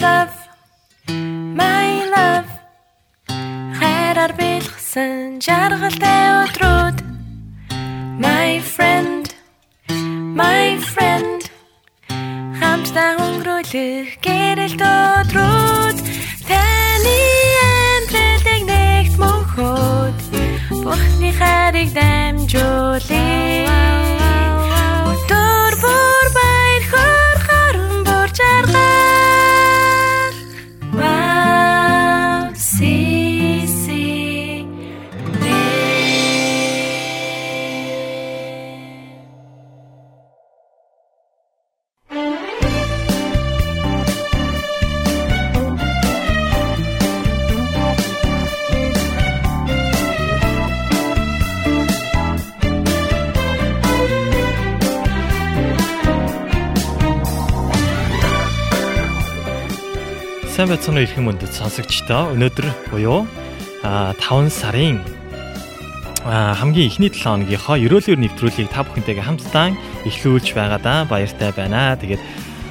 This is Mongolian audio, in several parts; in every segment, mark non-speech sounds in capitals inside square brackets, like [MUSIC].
love my love. Хайраар бэлгсэн жаргалтай өдрүүд. My friend my friend. Хамтдаа өнгөрүүлэх гэрэлт өдрүүд. Таны амьдралыг нэгт мөнхөд Бурхны хайрыг дамжуулъя Сайн байцгаана уу эрхэм мөндөд сонсогчдоо. Өнөөдөр буюу а 5 сарын хамгийн эхний 7 хоногийнхоо ерөөлөөр нэвтрүүлгийг та бүхэнтэйгээ хамтдаа эхлүүлж байгаадаа баяртай байна. Тэгээд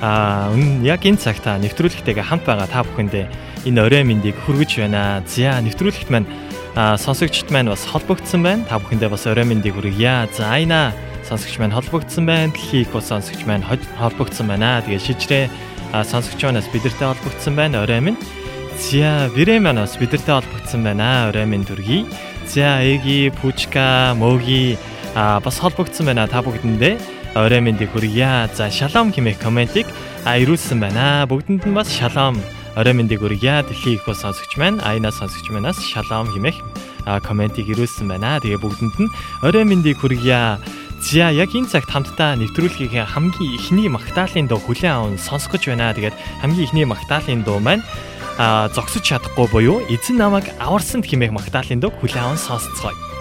а яг энэ цагта нэвтрүүлэгтэйгээ хамт байгаа та бүхэндээ энэ орой мэндийг хүргэж байна. За нэвтрүүлэгт маань сонсогчд маань бас холбогдсон байна. Та бүхэндээ бас орой мэндийг хүргье. За айна сонсогч маань холбогдсон байна. Дэлхийн их бас сонсогч маань холбогдсон байна. Тэгээд шижрээ сонсогч манаас бидэртэй холбогдсон байна. Орой минь. За бирэ манаас бидэртэй холбогдсон байна. Орой минь төргий. За эги, пучка, моги а бас холбогдсон байна. Та бүгдэндээ орой мэндийг хүргье. За шалом хэмээх комментиг а ирүүлсэн байна. Бүгдэнд нь бас шалом орой мэндийг хүргье. Дэлхийн их бас сонсогч маань, айна сонсогч манаас шалом хэмээх комментиг ирүүлсэн байна. Тэгээ бүгдэнд нь орой мэндийг хүргье. За яг энэ цагт хамтдаа нэвтрүүлгийн хамгийн ихний магтаалын дуу хүлээн аван сонсох гэж байна. Тэгээд хамгийн ихний магтаалын дуу маань а зогсож чадахгүй буюу эзэн намайг аварсанд химээх магтаалын дуу хүлээн аван сонсцгоё.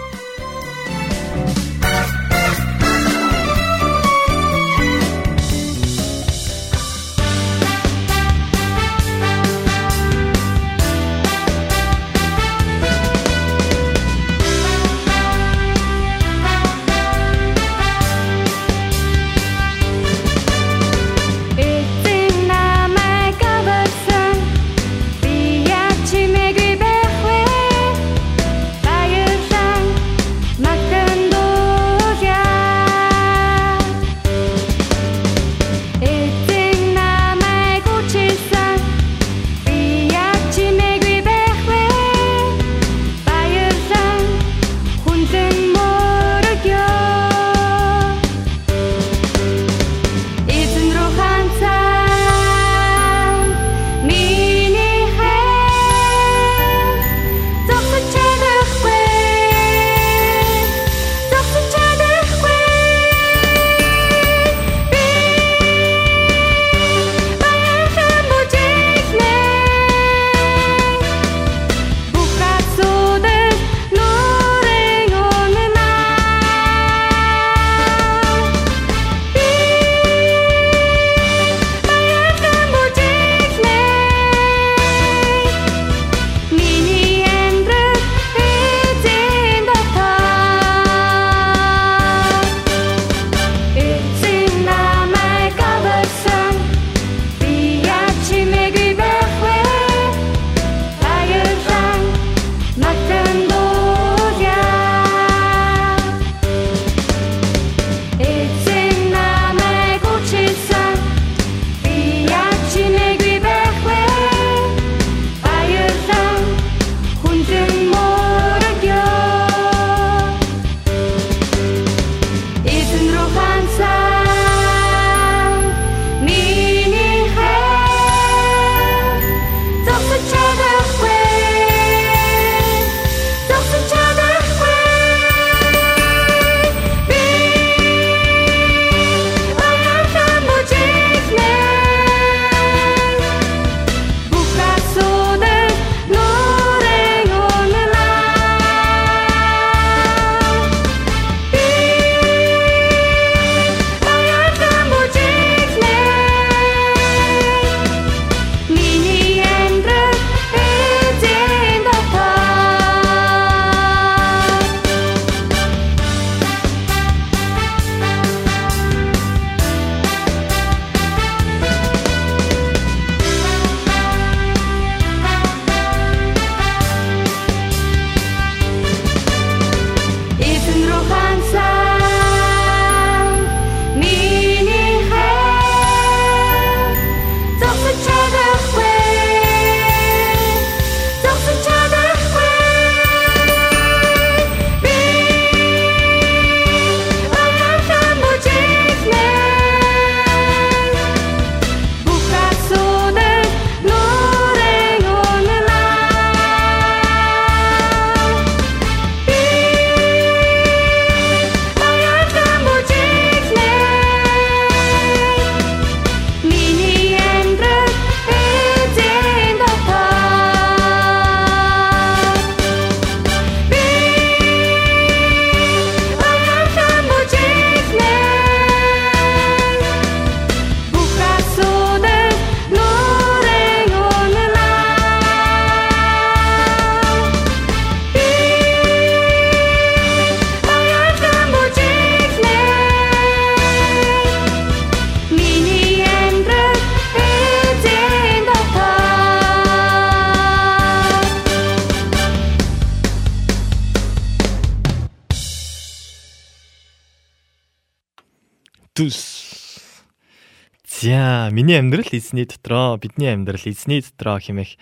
За, миний амьдрал эзний дотроо, бидний амьдрал эзний дотроо хэмээх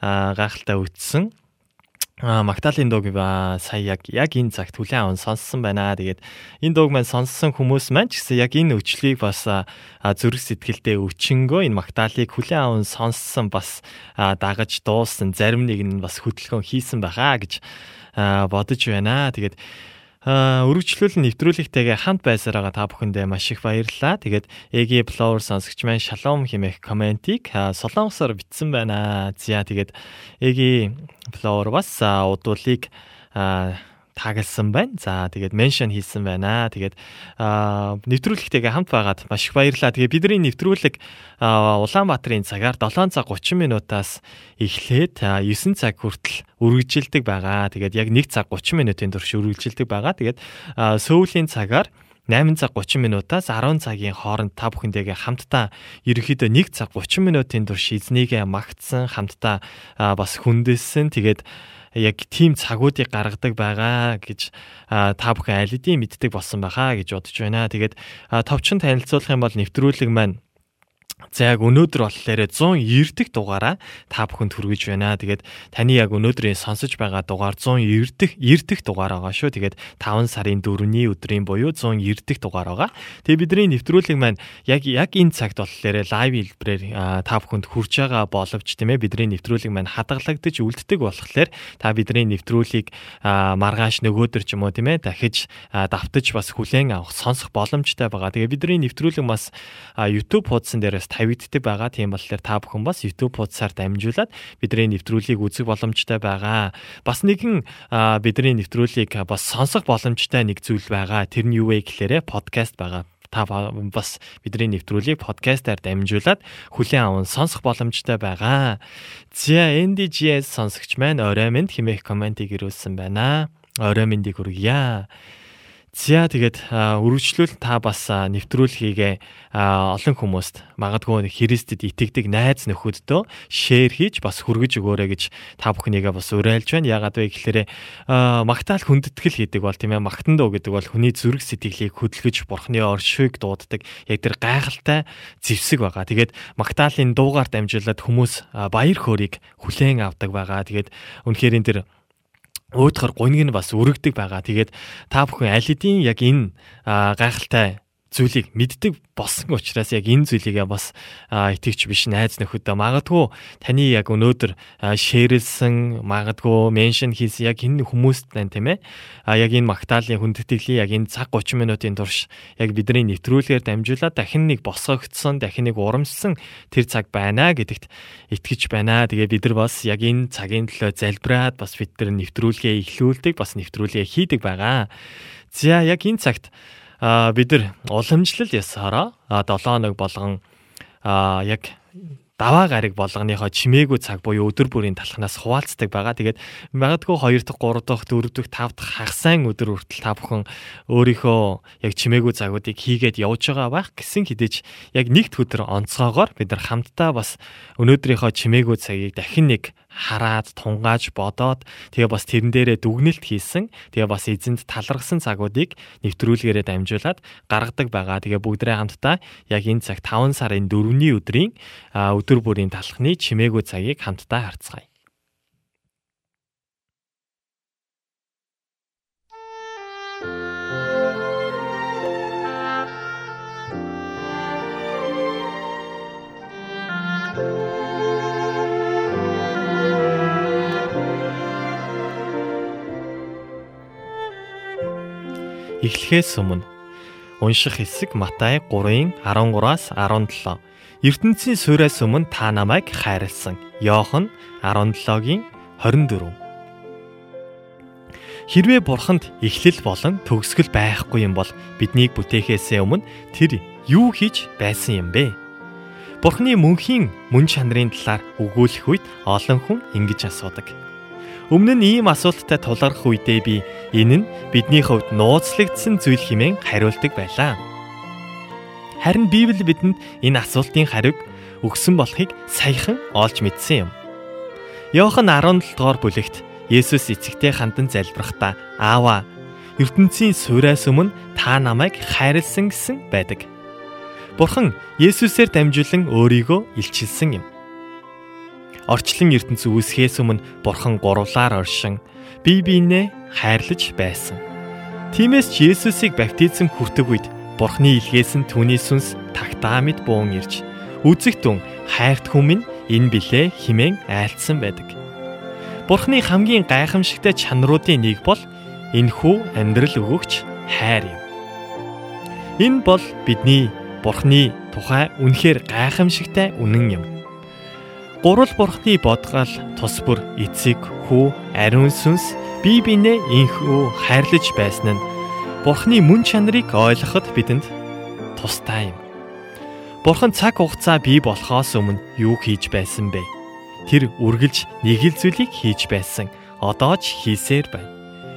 гайхалтай үтсэн. А Магдалины дууг ба сая яг яг энэ цагт хүлэн аван сонссон байна. Тэгээд энэ дууг маань сонссон хүмүүс маань ч гэсэн яг энэ өчлөгийг бас зүрх сэтгэлдээ өчнгөө энэ Магдалыг хүлэн аван сонссон бас дагаж дууссан зарим нэг нь бас хөдөлгөөн хийсэн байхаа гэж бодож байна. Тэгээд өргөжлөл нэвтрүүлэгтэйгээ хамт байсараа та бүхэндээ маш их баярлалаа. Тэгээд Эги Flower сонсогч маань шалом хэмээх комментиг солонгосоор бичсэн байна. За тэгээд Эги Flower бас удуулыг таагалсан байна. За тэгээд меншн хийсэн байна. Тэгээд нэвтрүүлэгтэйгээ хамт байгаад маш их баярлалаа. Тэгээд бидний нэвтрүүлэг Улаанбаатарын цагаар 7 цаг 30 минутаас эхлээд 9 цаг хүртэл үргэлжилдэг байгаа. Тэгээд яг 1 цаг 30 минутын турш үргэлжилдэг байгаа. Тэгээд Сөүлийн цагаар 8 цаг 30 минутаас 10 цагийн хооронд та бүхэндээ хамтдаа ерөөхдөө 1 цаг 30 минутын турш эзнийгээ магтсан хамтдаа бас хүндэлсэн тэгээд яг тийм цагуудыг гаргадаг байгаа гэж та бүхэн аль хэдийн мэддэг болсон байхаа гэж бодож байна. Тэгээд товчхон танилцуулах юм бол нэвтрүүлэг маань За яг өнөөдөр болохоор 190 дугаараа та бүхэнд хүргэж байна. Тэгээд таны яг өнөөдрийн сонсож байгаа дугаар 190 90 дугаар байгаа шүү. Тэгээд 5 сарын 4-ний өдрийн буюу 190 дугаар байгаа. Тэгээд бидний нэвтрүүлэг маань яг яг энэ цагт болохоор лайв хэлбэрээр та бүхэнд хүрж байгаа боловч тийм ээ бидний нэвтрүүлэг маань хадгалагдаж үлддэг болохоор та бидний нэвтрүүлгийг маргааш нөгөөдөр ч юм уу тийм ээ дахиж давтаж бас хүлээн авах сонсох боломжтой байгаа. Тэгээд бидний нэвтрүүлэг бас YouTube хуудсан дээрээс тавигддаг байгаа. Тийм болохоор та бүхэн бас YouTube хуудасаар дамжуулаад бидний нэвтрүүлгийг үзэх боломжтой байгаа. Бас нэгэн бидний нэвтрүүлгийг бас сонсох боломжтой нэг зүйл байгаа. Тэр нь юу вэ гэхээр подкаст байгаа та бас бидний нэвтрүүлгийг подкастаар дамжуулаад хүлээн аван сонсох боломжтой байгаа. За NDGS сонсогч маань орой минь хэмээх комментиг ирүүлсэн байна. Орой мэндийг хүргье. За тэгээд өргөжлөл та бас нэвтрүүлгийгээ олон хүмүүст магадгүй Христэд итгэдэг найз нөхөддөө шеэр хийж бас хүргэж өгөөрэй гэж та бүхнийгээ бас уриалж байна. Яагаад вэ гэхээр магтаал хүндэтгэл гэдэг бол тийм ээ магтан дуу гэдэг бол хүний зүрх сэтгэлийг хөдөлгөж бурхны оршихыг дууддаг. Яг тэр гайхалтай зэвсэг байгаа. Тэгээд магтаалын дуугаар дамжуулаад хүмүүс баяр хөөргийг хүлээн авдаг байгаа. Тэгээд үнэхээр энэ тэр өөдхөр гуниг нь бас өргөдөг байгаа. Тэгээд та бүхэн аль хэдийн яг энэ гайхалтай зүйлийг мэддэг болсон учраас яг энэ зүйлийгээ бас итгэвч биш найз нөхөдөө магадгүй таны яг өнөөдөр шеэрлсэн магадгүй меншн хийсэн яг энэ хүмүүст байна тийм ээ. А яг энэ магтаалын хүндэтгэлийг яг энэ цаг 30 минутын турш яг бидний нэвтрүүлгээр дамжуулаад дахин нэг босгогдсон дахин нэг урамжсан тэр цаг байна гэдэгт итгэж байна. Тэгээ бид нар бас яг энэ цагийн төлөө залбираад бас бид нар нэвтрүүлгээ эхлүүлдэг бас нэвтрүүлгээ хийдэг байгаа. За яг энэ цагт а бид нар уламжлал ясаараа 7 хоног болгон а яг даваа гараг болгоныхоо чимээгүй цаг буюу өдөр бүрийн талхнаас хуваалцдаг байгаа. Тэгээд магадгүй 2 дахь, 3 дахь, 4 дахь, 5 дахь хагасайн өдөр хүртэл та бүхэн өөрийнхөө яг чимээгүй цагуудыг хийгээд явж байгаа байх гэсэн хэдиж яг нэгд өдөр онцгоогоор бид нар хамтдаа бас өнөөдрийнхөө чимээгүй цагийг дахин нэг хараад тунгааж бодоод тэгээ бас тэрэн дээрээ дүгнэлт хийсэн тэгээ бас эзэнд талархсан цагуудыг нэвтрүүлгээрээ дамжуулаад гаргадаг байгаа. Тэгээ бүгдрээ хамтдаа яг энэ цаг 5 сарын 4-ний өдрийн өдөр бүрийн талхны чимээгүй цагийг хамтдаа харцгаая. Эхлэхээс өмнө унших хэсэг Матай 3-ын 13-аас 17. ертөнцийн суйраас өмнө та намайг хайрлсан. Йохан 17-гийн 24. Хэрвээ бурханд эхлэл болон төгсгөл байхгүй юм бол биднийг бүтээхээс өмнө тэр юу хийж байсан юм бэ? Бурхны мөнхийн мөн чанарын талаар өгүүлэх үед олон хүн ингэж асуудаг. Өмнө нь ийм асуулттай тулгарх үедээ би энэ нь бидний хувьд нууцлагдсан зүйл хэмээн хариулдаг байлаа. Харин Библи бидэнд энэ асуултын хариуг өгсөн болохыг саяхан олж мэдсэн юм. Иохан 17 дугаар бүлэгт Есүс эцэгтэй хандан залбирахдаа "Аава, ертөнцийн суйраас өмнө та намайг хайрлсан гэсэн байдаг" Бурхан Есүсээр дамжуулан өөрийгөө илчилсэн юм. Орчлон ертөнц үүсгэхээс өмнө Бурхан гурвлаар оршин бие биенээ хайрлаж байсан. Тиймээс ч Есүсийг баптизм хүртэг үед Бурханы илгээс нь түүний сүнс тагтаа мэд буун ирж үзэгтэн хайрт хүмүн энэ билээ химэн айлцсан байдаг. Бурханы хамгийн гайхамшигтай чанаруудын нэг бол энхүү амьдрал өгөгч хайр юм. Энэ бол бидний Бурханы тухай үнэхээр гайхамшигтай үнэн юм. Гурал Бурханы бодгал тус бүр эцэг, хүү, ариун сүнс бие биенээ инхүү хайрлаж байсан нь Бурханы мөн чанарыг ойлгоход бидэнд тустай юм. Бурхан цаг хугацаа бий болохоос өмнө юу хийж байсан бэ? Тэр үргэлж нэг л зүйлийг хийж байсан. Одоо ч хийсээр байна.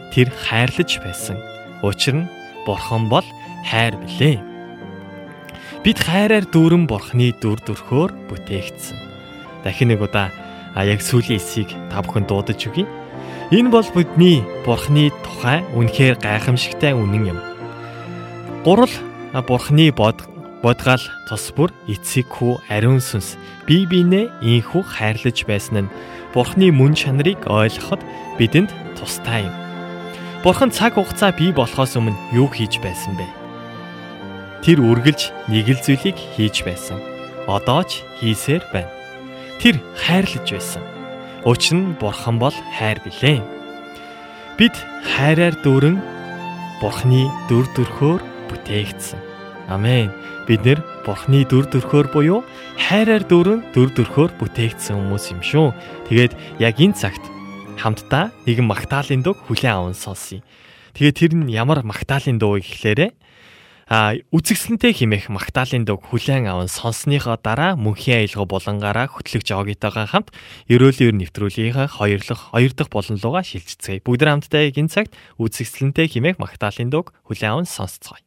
Тэр хайрлаж байсан. Учир нь Бурхан бол хайр билээ. Бид хайраар дүүрэн бурхны дүр төрхөөр бүтээгдсэн. Дахин нэг удаа яг сүүлийн эсийг та бүхэн дуудаж өгье. Энэ бол бидний бурхны тухай үнэхээр гайхамшигтай үнэн юм. Гурал бурхны бод бодгаал тус бүр эцэг хүү ариун сүнс бие биенээ инхүү хайрлаж байсан нь бурхны мөн чанарыг ойлгоход бидэнд тустай юм. Бурхан цаг хугацаа бий болохоос өмнө юу хийж байсан бэ? Тэр үргэлж нэг л зүйлийг хийж байсан. Одоо ч хийсээр байна. Тэр хайрлаж байсан. Учир нь Бурхан бол хайр билээ. Бид хайраар дүүрэн Бурханы дүр төрхөөр бүтээгдсэн. Амен. Бид нэр Бурханы дүр төрхөөр буюу хайраар дүүрэн дүр төрхөөр бүтээгдсэн хүмүүс юм шүү. Тэгээд яг энэ цагт хамтдаа нэгэн магтаалын дуу хүлээн аван сонсъё. Тэгээд тэр нь ямар магтаалын дуу гэхлээрэ а үзэгсэлэнтэй химэх магтаалын дөг хүлээн аван сонсныхоо дараа мөнхийн аялга булангаараа хөтлөгч Огитойгоо хамт ерөөлийн өр нэвтрүүлгийнхаа хоёрлох хоёр дахь болон лугаа шилжцгээе. Бүгд хамтдаа энэ цагт үзэгсэлэнтэй химэх магтаалын дөг хүлээн аван сонсцгоё.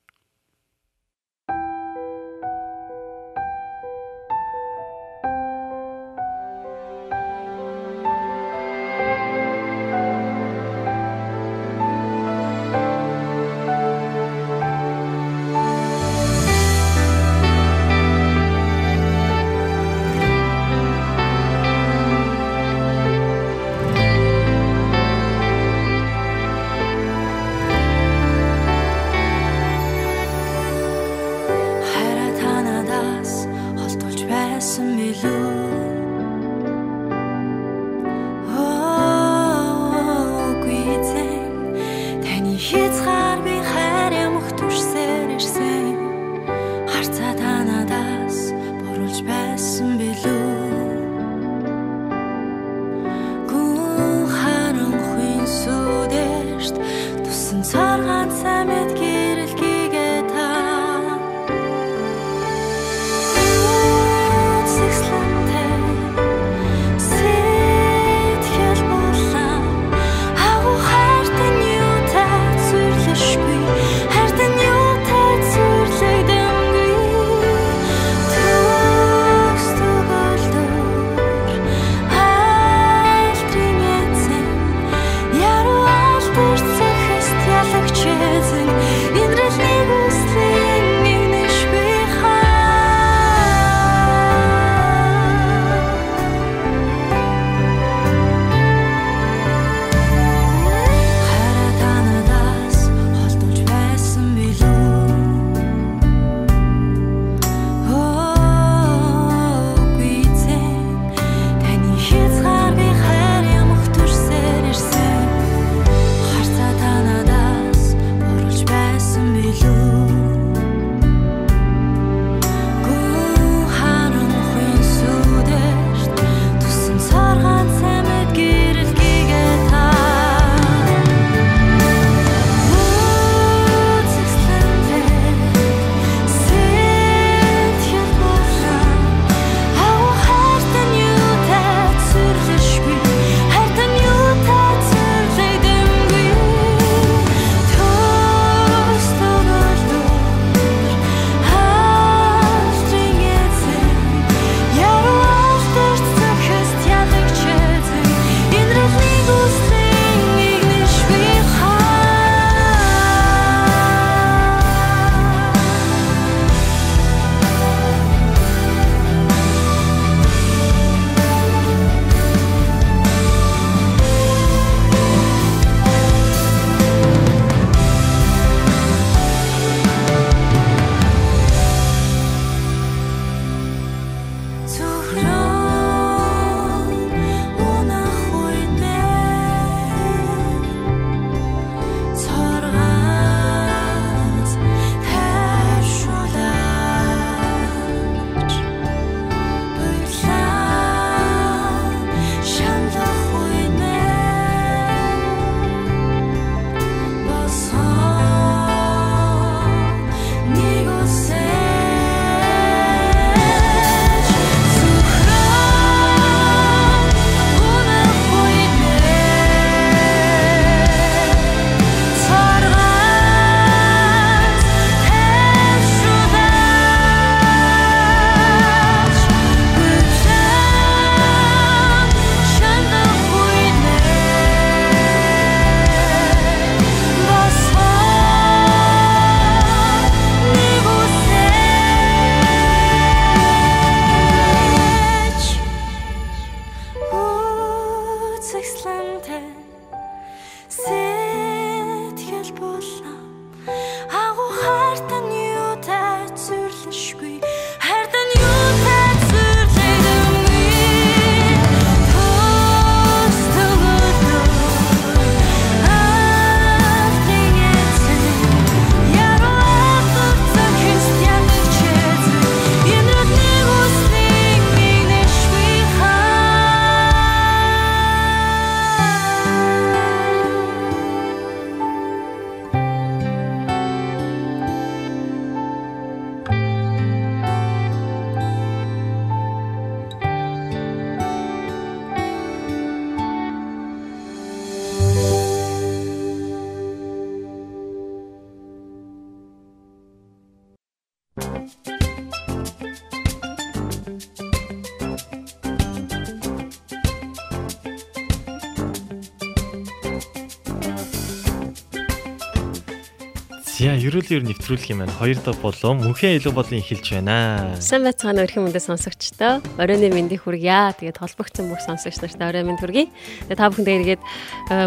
Ер нэвтрүүлэх юм байна. Хоёр дахь болон мөнхийн илүү бодлын эхэлж байна. Сайн байцгаана өрхийн мөндөд сонсогчдоо. Оройны мэндийг хүргье. Тэгээд холбогдсон бүх сонсогч нарт орой мэнд хүргэе. Тэгээд та бүхэндээ эргээд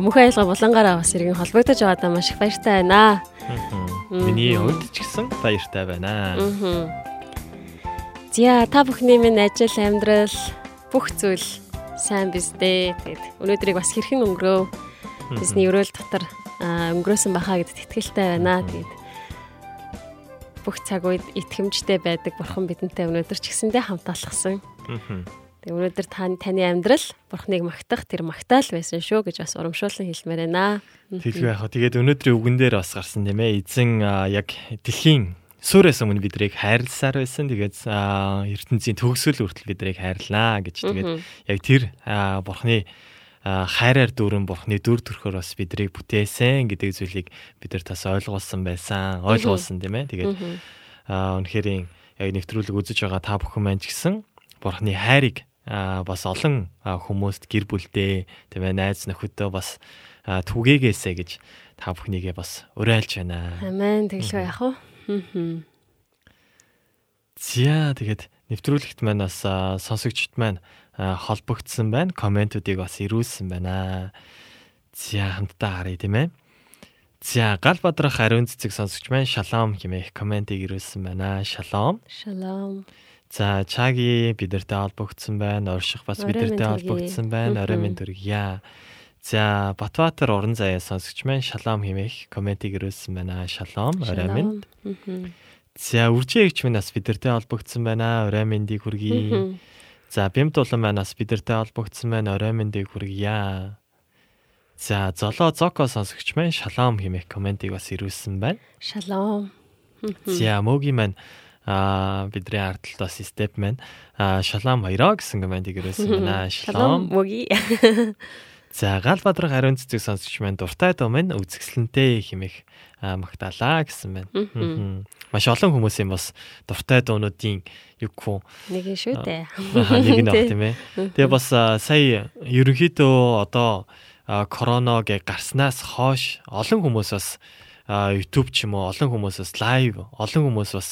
мөнхийн аялга булангаараа бас иргэн холбогдож байгаадаа маш их баяртай байна. Миний хувьд ч гэсэн баяртай байна. За та бүхний минь ажил амьдрал бүх зүйл сайн биз дээ. Тэгээд өнөөдрийг бас хэрхэн өнгөрөө. Бидний өрөөл дотор өнгөрөөсөн бахаа гэдэгт итгэлтэй байна. Тэгээд бүх цаг үед итгэмжтэй байдаг бурхан бидэнтэй өнөөдөр ч гэсэндээ хамт алхсан. Тэгээд өнөөдөр таны таны амьдрал бурханыг магтах тэр магтаал байсан шүү гэж бас урамшуулсан хэлмээр байна. Тэгвэл яах вэ? Тэгээд өнөөдрийн үгэн дээр бас гарсан тийм ээ. Эзэн яг дэлхийн суурээс өмнө бидрийг хайрласаар байсан. Тэгээд ертөнцийн төгсгөл хүртэл бидрийг хайрлаа гэж тэгээд яг тэр бурхны хайраар дүүрэн бурхны дүр төрхөөр бас бидрийг бүтээсэн гэдэг зүйлийг бид нар тас ойлгуулсан байсан. Ойлгуулсан тийм ээ. Тэгээд аа үнэхээр яг нэвтрүүлэг үзэж байгаа та бүхэн маань ч гэсэн бурхны хайрыг бас олон хүмүүст гэр бүлдээ тийм ээ найз нөхөдөө бас түгээгээсэ гэж та бүхнийгээ бас уриалж байна. Амен тэгэлгүй яах вэ? За тэгээд нэвтрүүлэгт маань бас сонсогчд маань холбогдсон байна. Комментуудыг бас ирүүлсэн байна. За хамтдаа харъя тийм ээ. За гал бадрах ариун цэцэг сонсогч маань шалом хэмээх комментиг ирүүлсэн байна. Шалом. Шалом. За чаги бидэртэй холбогдсон байна. Орших бас бидэртэй холбогдсон байна. Орой минь төргийа. За Батбаатар уран заяа сонсогч маань шалом хэмээх комментиг ирүүлсэн байна. Шалом. Орой минь. За үржээгч минь бас бидэртэй холбогдсон байна. Орой миньдийг хүргэе. За бямт улан манаас бидэртэй холбогдсон байна. Орой мэндийг хүргье. За золоо зоко сонсогч маань шалом хэмээх комментиг бас ирүүлсэн байна. Шалом. [LAUGHS] За мөгийн маань а бидний ардталт бас степ маань шалом хоёроо гэсэн комментиг ирүүлсэн байна. [LAUGHS] Шалом мөги. [LAUGHS] За гал бадрах ариун цэцэг сонсогч маань дуртай дуу минь үзэсгэлэнтэй хэмээх магтаалаа гэсэн байна. Маш олон хүмүүсийн бас дуртай дуунуудын юу гэх нэг нь шүү дээ. Нэг нь [LAUGHS] баг тийм ээ. Тэгээ бас сая ерөнхийдөө одоо короно гэ гарснаас хойш олон хүмүүс бас YouTube ч юм уу олон хүмүүс бас лайв олон хүмүүс бас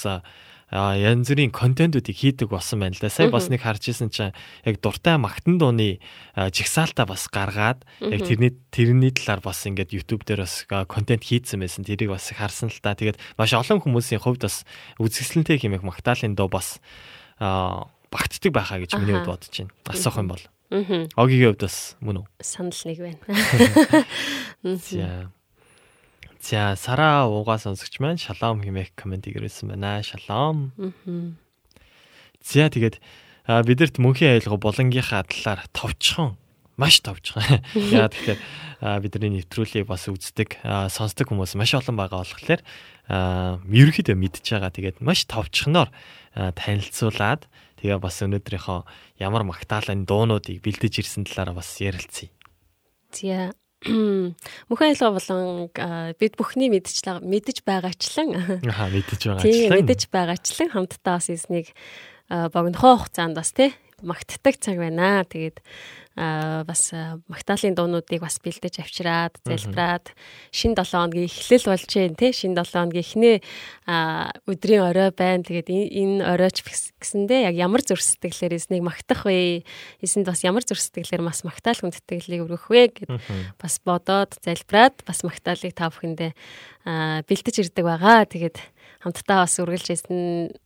янз бүрийн контентуудыг хийдэг болсон байна л да. Сая бас нэг харж исэн чинь яг дуртай магтан дууны жигсаалтаа бас гаргаад яг тэрний тэрний талаар бас ингээд YouTube дээр бас контент хийцэн байсан. Тэрийг бас харсан л та. Тэгээд маш олон хүмүүсийн хувьд бас үзэсгэлэнтэй хэмээх магтаалын дуу бас багтдаг байхаа гэж миний хувьд бодож байна. Асуух юм бол. Огийн хувьд бас мөн үү? Санал нэг байна. [LAUGHS] [LAUGHS] За. За сараа уугаа сонсогч маань шалом хэмээх комментиг ирүүлсэн байна. Шалом. За тэгээд бидэрт мөнхийн айлга булангийнхаа талаар товчхон маш товчхон. [LAUGHS] Яа тэгэхээр бидний нэвтрүүлгийг бас үздэг, сонсдог хүмүүс маш олон байгаа болохоор ерөөхдөө мэдж байгаа. Тэгээд маш товчхоноор танилцуулаад тэгээ бас өнөөдрийнхөө ямар магтаалын дуунуудыг бэлдэж ирсэн талаараа бас ярилцъя. За Мөнхийн айлгаа болон бид бүхний мэдж мэдж байгаачлан. Аа мэдж байгаачлан. мэдж байгаачлан хамтдаа бас эснийг богинохоо хугацаанд бас тий магтдаг цаг байна. Тэгээд бас магтаалын дуунуудыг бас бэлдэж авчираад залбираад шин 7 хоногийн эхлэл болж जैन тий шин 7 хоногийн эхнээ өдрийн орой байна. Тэгээд энэ оройч гэсэндээ яг ямар зүрх сэтгэлээр эснийг магтах вэ? Эсэнд бас ямар зүрх сэтгэлээр бас магтаал хүндэтгэлийг өргөх вэ гэд бас бодоод залбираад бас магтаалыг та бүхэндээ бэлдэж ирдэг байгаа. Тэгээд хамтдаа бас үргэлж эзэн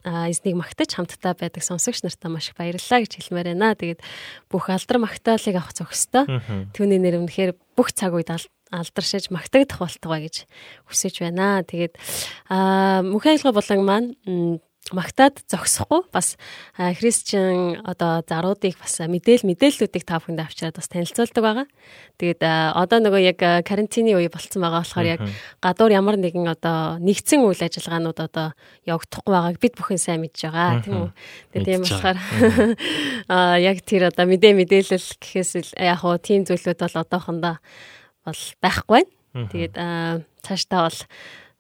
эзнийг магтаж хамтдаа байдаг сонсогч нартаа маш их баярлалаа гэж хэлмээр байна. Тэгээд бүх алдар магтаалыг авах зохистой. Түүний нэр үнэхээр бүх цаг үед алдаршиж магтагдах болтугай гэж хүсэж байна. Тэгээд мөнхийн айлга болон маань магтаад зогсохгүй бас христчэн одоо заруудыг бас мэдээл мэдээллүүдийг та бүхэнд авчираад бас танилцуулдаг байгаа. Тэгээд одоо нөгөө яг карантины үе болцсон байгаа болохоор яг гадуур ямар нэгэн одоо нэгдсэн үйл ажиллагаанууд одоо явагдахгүй байгааг бид бүхэн сайн мэдж байгаа тийм үү. Тэгээд тийм болохоор аа [LAUGHS] яг тэр одоо мэдээ мэдээлэл гэхээс яг хуу тийм зүйлүүд бол одоохондоо бол байхгүй. Тэгээд цаашдаа бол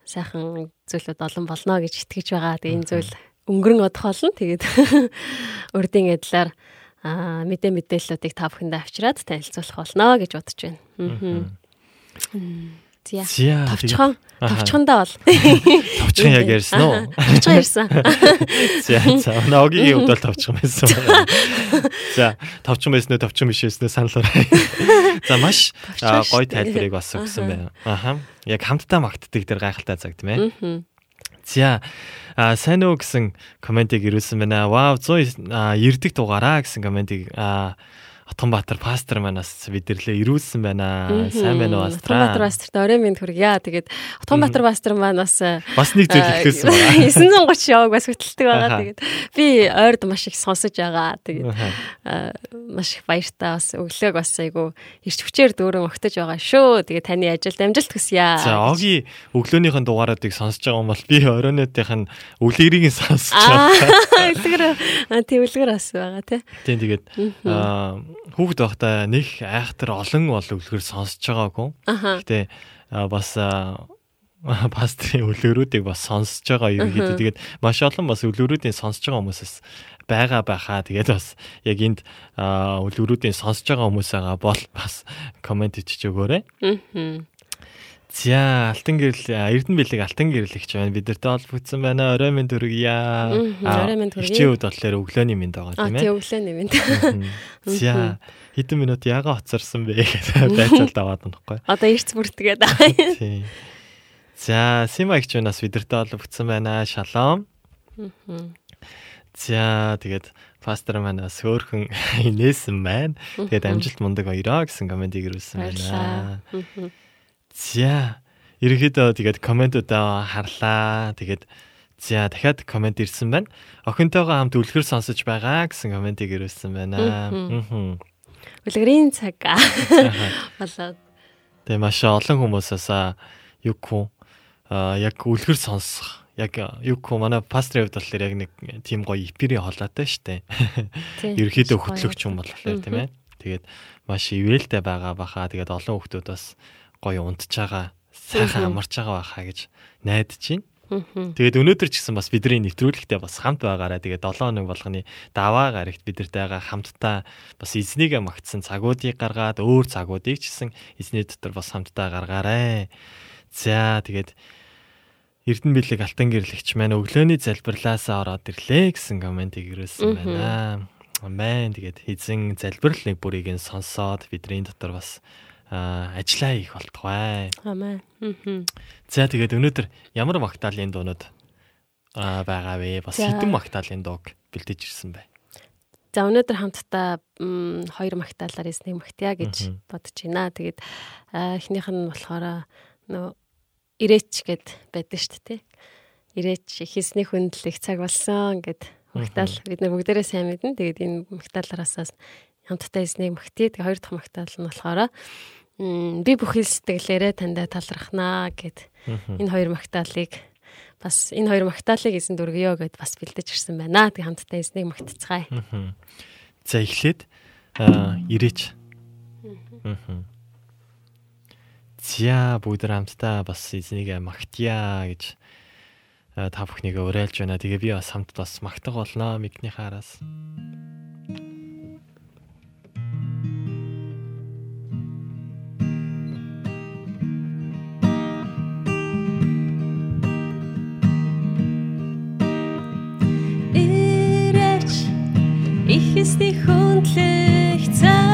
сайхан зүйлүүд олон болно гэж итгэж байгаа. Тэгээ энэ зүйл өнгөрөн одох болно. Тэгээд [LAUGHS] урдын эдлэр аа мэдээ мэдээллүүдийг та бүхэндээ авчираад танилцуулах болно гэж бодож байна. Зя. Зя. Товчхон. Товчхондоо бол. [LAUGHS] Товчхон яг ярьсан уу? Товчхон ярьсан. За за ногийн хувьд бол товчхон байсан. За [LAUGHS] товчхон байсан уу товчхон биш байсан уу санал ураа. [LAUGHS] За маш гоё тайлбарыг бас өгсөн байна. Аха. Яг хамтдаа магтдаг дээр гайхалтай цаг тийм ээ. Мгм. За а сайн уу гэсэн комментиг ирүүлсэн байна. Вау 190 дэх дугаараа гэсэн комментиг а Отгонбаатар пастор манаас бидэрлээ ирүүлсэн байна. Сайн байна уу Астра? пасторт орой минь хүргье. Тэгээд Отгонбаатар пастор маань бас э, Бас нэг зүйл хэлсэн байна. [LAUGHS] 930 яваг бас хөтэлдэг байгаа. Тэгээд би ойрд маш их сонсож байгаа. Тэгээд аа, маш их баяртай бас өглөөг бас айгу ирч хүчээр дөөрөн өгтөж байгаа шүү. Тэгээд таны ажилд амжилт хүсье. За Оги өглөөнийхэн дугааруудыг сонсож байгаа юм бол би оройнуудынх нь үлгэрийг нь сонсож Аа, байгаа. [LAUGHS] үлгэр аа, тий үлгэр бас байгаа тий. Тийм тэгээд аа, хүүхэд байхдаа нэг айхтар олон бол үлгэр сонсож байгаагүй. Гэтэ аа, бас аа, [LAUGHS] пастрын үлгэрүүдийг бас сонсож байгаа ерөнхийдөө тэгээд маш олон бас үлгэрүүдийн сонсож байгаа хүмүүсээс байгаа байхаа тэгээд бас яг энд аа, үлгэрүүдийн сонсож байгаа хүмүүсээгаа бол бас комент ичиж өгөөрэй. Мгм. За алтан гэрэл Эрдэнэ бэлэг алтан гэрэл их ч байна. Бидэртээ холбогдсон байна. Орой минь төргийа. Орой минь төргий. Хичээ үед болохоор өглөөний минь байгаа Аа тийм тий ээ. өглөө нэмэн. Мгм. За хэдэн минут яга хоцорсон бэ гэдэг [LAUGHS] байцаалд аваад байхгүй. Одоо ирц бүртгээд. [LAUGHS] Тийм. За Сима их ч банаас бидэртээ холбогдсон байна. Шалом. За тэгээд пастор манаас хөөхөн [LAUGHS] инээсэн байна. Тэгээд амжилт мундаг хоёроо гэсэн комментиг ирүүлсэн байна. За ерөнхийдөө тэгээд комментуудаа харлаа. Тэгээд за дахиад коммент ирсэн байна. Охинтойгоо хамт үлгэр сонсож байгаа гэсэн комментиг ирүүлсэн байна. Үлгэрийн цаг [LAUGHS] болоод. Тэгээ маш олон хүмүүсээс юу хүү а яг үлгэр сонсох яг юу хүү манай пастрын хувьд болохоор яг нэг тийм гоё эпири холоотой штэ. гоё хөтлөгч юм болохоор тийм ээ. Тэгээд маш ивэлтэй байгаа баха. Тэгээд олон хүмүүс бас гоё унтж байгаа, сайхан амарч байгаа баха гэж найдаж байна. Тэгээд өнөөдөр ч гэсэн бас бидний нэвтрүүлэгтээ бас хамт байгаараа тэгээд 7 хоног болгоны даваа гарагт бидэртэйгээ хамтдаа бас эзнийгээ магтсан цагуудыг гаргаад өөр цагуудыг ч гэсэн эзний дотор бас хамтдаа гаргаарай. За тэгээд Эрдэнэ бэлэг алтан гэрлэгч маань өглөөний залбирлаасаа ороод ирлээ гэсэн комментиг ирүүлсэн байна. Амен. Тэгээд эзэн залбирал нэг бүрийг нь сонсоод бидний дотор бас ажиллаа их болтугай. Амен. За тэгээд өнөөдөр ямар магтаалын дуунууд аа байгаа вэ? Бас хэдэн магтаалын дууг бэлдэж ирсэн бэ? За өнөөдөр хамтдаа хоёр магтаалаар эснийг магтъя гэж бодож байна. Тэгээд эхнийх нь болохоор нөө ирээч гэд байдаг шүү дээ. Ирээч хийсний хүндэл их цаг болсон гэд магтаал бид нар бүгдээрээ сайн мэднэ. Тэгээд энэ магтаалаараас хамтдаа эснийг магтъя. Тэгээд хоёр дахь магтаал нь болохоор би бүхэл сэтгэлээрээ таньда талархнаа гэд энэ хоёр магтаалыг бас энэ хоёр магтаалыг эзэн дүргийё гэд бас бэлдэж ирсэн байна. Тэгээд хамтдаа эснийг магтцгаая. Мгм. За эхлээд ирээч. За бүгд хамтдаа бас эзнийг магтъя гэж та бүхнийгээ уриалж байна. Тэгээ би бас хамт бас магтах болно микний хараас. Ирээч их эсний хүндлэх цаг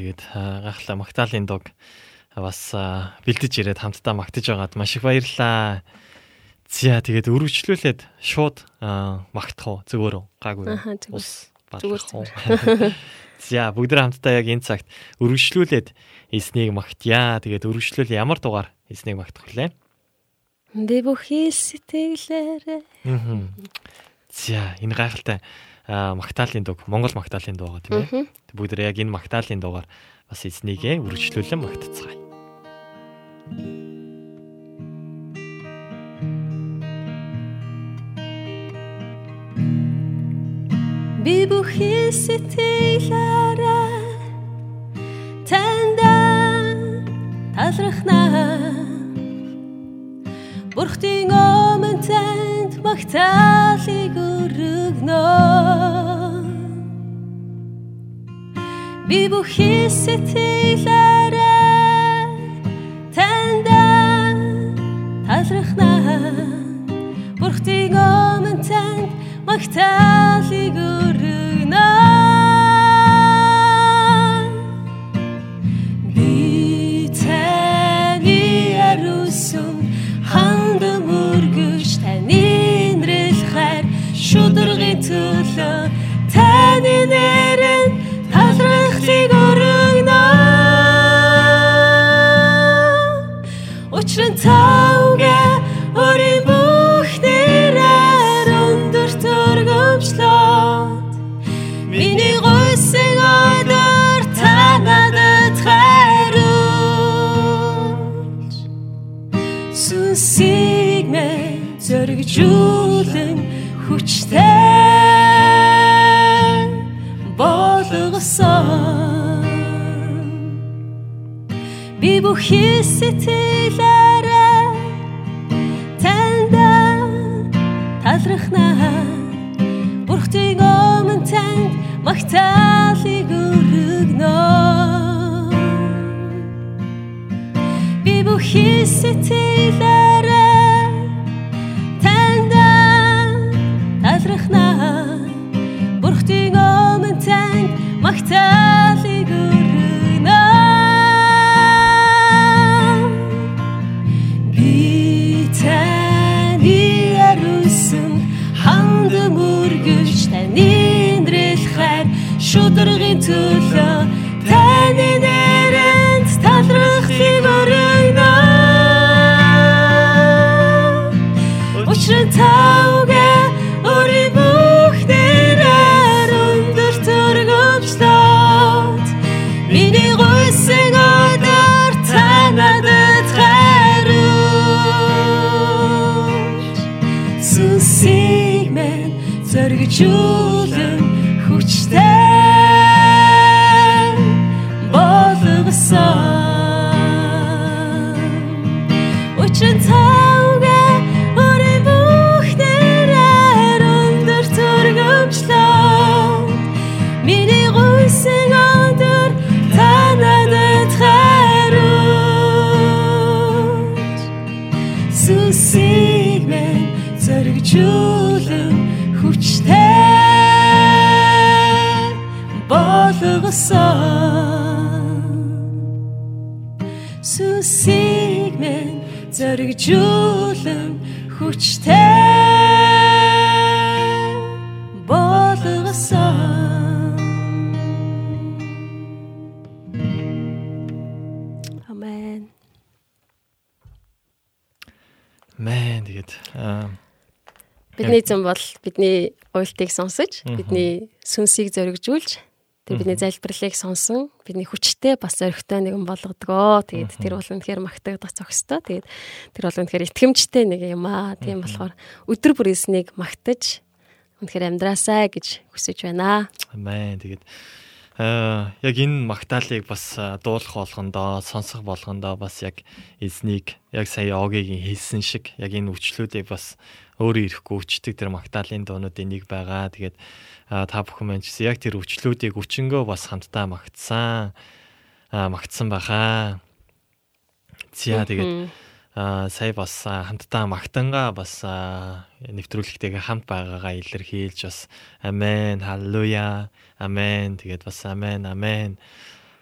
Тэгээд аа, гайхалтай Магдалины дог бас бэлдэж ирээд хамтдаа магтаж байгаад маш их баярлалаа. За тэгээд өргөжлүүлээд шууд магтах уу зүгээр үү? Гаагүй. зүгээр. [LAUGHS] За бүгд хамтдаа яг энэ цагт өргөжлүүлээд эснийг магтъя. Тэгээд өргөжлүүл ямар дугаар эснийг магтах вүлээ? Би бүхий сэтгэлээрээ. За энэ гайхалтай Магдалины дуг Монгол Магдалины дуу байгаа тийм ээ. Бүгд яг энэ Магдалины дугаар бас эзнийгээ үргэлжлүүлэн магтцгаая. Би бүхий сэтгэлээрээ танда талрахнаа Бурхтын өмнө танд магтаалыг өргөнө. Би бүхий сэтгэлээрээ танда талрахнаа Бурхтын өмнө танд магтаалыг өргөнө төлөө таны нэрэн талрахлыг өргөнө. Учир нь таугээ өөрийн бүхнээрээ өндөр төргөмжлөөд. Миний гойсыг өдөр та надад хариулж Сүнсийг мэн зөргжүүлэн хүчтэй болгосон Би бүхий сэтгэлээрээ танда талрахнаа Бурхтын өмнө танд магтаалыг өргөнө. Би бүхий сэтгэлээрээ танд магтаалыг Зам бол бидний уйлтыг сонсож, бидний сүнсийг зоригжуулж, тэр бидний залбирлыг сонсон, бидний хүчтэй бас зоригтой нэгэн болгодгоо. Тэгээд тэр бол үнэхээр магтагдах зохистой. Тэгээд тэр бол үнэхээр итгэмжтэй нэг юм аа. Тийм болохоор өдөр бүр эснийг магтаж үнэхээр амьдраасаа гэж хүсэж байна. Амен. Тэгээд аа яг энэ магтаалыг бас аа, дуулах болгондоо, сонсох болгондоо бас яг эзнийг яг сая Огийн хэлсэн шиг яг энэ үчлүүдийг бас өөрөө ирэхгүй өчтөг тэр магтаалын дуунуудын нэг байгаа. Тэгээд та бүхэн маань ч яг тэр үчлүүдийг өчнгөө бас хамтдаа магтсан. Аа магтсан баха. За тэгээд Аа сая бас аа, хамтдаа магтангаа бас нэвтрүүлэгтэйгээ хамт байгаагаа илэрхийлж бас амен халелуя амен тэгээд бас амен амен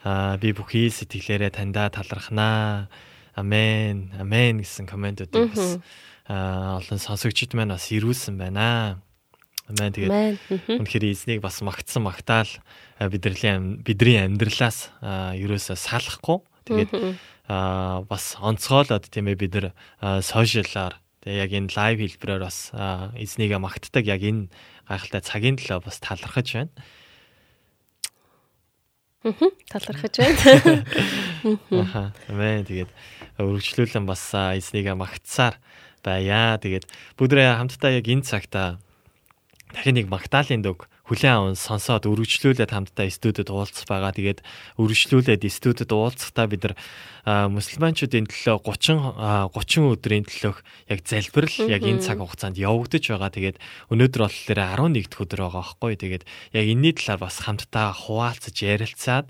аа би бүхий сэтгэлээрээ таньда талархнаа амен амен гэсэн комментуудыг бас олон сонсогчд маань бас ирүүлсэн байна. Амен тэгээд. Үнэхээр эзнийг бас магтсан магтаал а, бидний ам- бидний амьдралаас а, ерөөсөө салахгүй. Тэгээд бас онцгойлоод тийм ээ бид нар сошиалаар тэгээ яг энэ лайв хэлбэрээр бас эзнийгээ магтдаг яг энэ гайхалтай цагийн төлөө бас талархаж байна. Талархаж байна. Аха. Амен. Тэгээд өргөжлүүлэн бас эзнийгээ магтсаар байя. Тэгээд бүгдрээ хамтдаа яг энэ цагта дахин нэг магтаалын дөг хүлэн аван сонсоод өргөжлүүлээд хамтдаа студид уулзах байгаа. Тэгээд өргөжлүүлээд студид уулзахдаа бид нар мусульманчуудын төлөө 30 а, 30 өдрийн төлөөх яг залбирал яг энэ цаг хугацаанд явагдаж байгаа. Тэгээд өнөөдөр болохоор 11 дахь өдөр байгаа байхгүй. Тэгээд яг энэний талаар бас хамтдаа хуваалцаж ярилцаад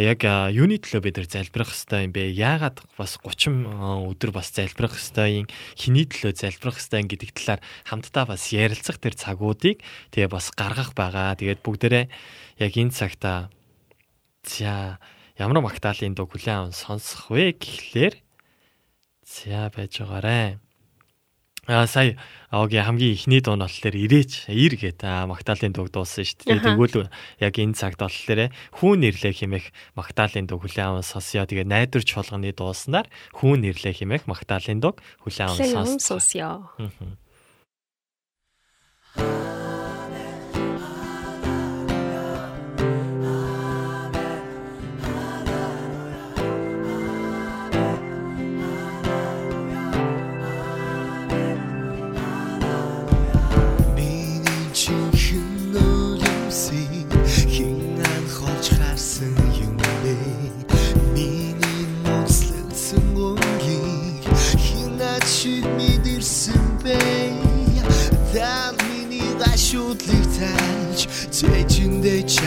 яг юуны төлөө бид нар залбирах хэвээр юм бэ? Яагаад бас 30 а, өдөр бас залбирах хэвээр юм? Хиний төлөө залбирах хэвээр гэдэг талаар хамтдаа бас ярилцах тэр цагуудыг тэгээ бас гаргах байгаа. Тэгээд бүгдээрээ яг энэ цагта за ямар магтаалын дуу хүлээн аван сонсох вэ гэхлээр за байж байгаарэ. Аа сая Огийн хамгийн ихний дуу нь болохоор ирээч ир гэдэг аа, магтаалын дуу дуусан шүү дээ. Тэгвэл яг энэ цагт болохоор хүүн нэрлэх хэмээх магтаалын дуу хүлээн аван сонсё. Тэгээ найдвар чуулганы дууснаар хүүн нэрлэх хэмээх магтаалын дуу хүлээн аван сонсё. сонсё. de ti.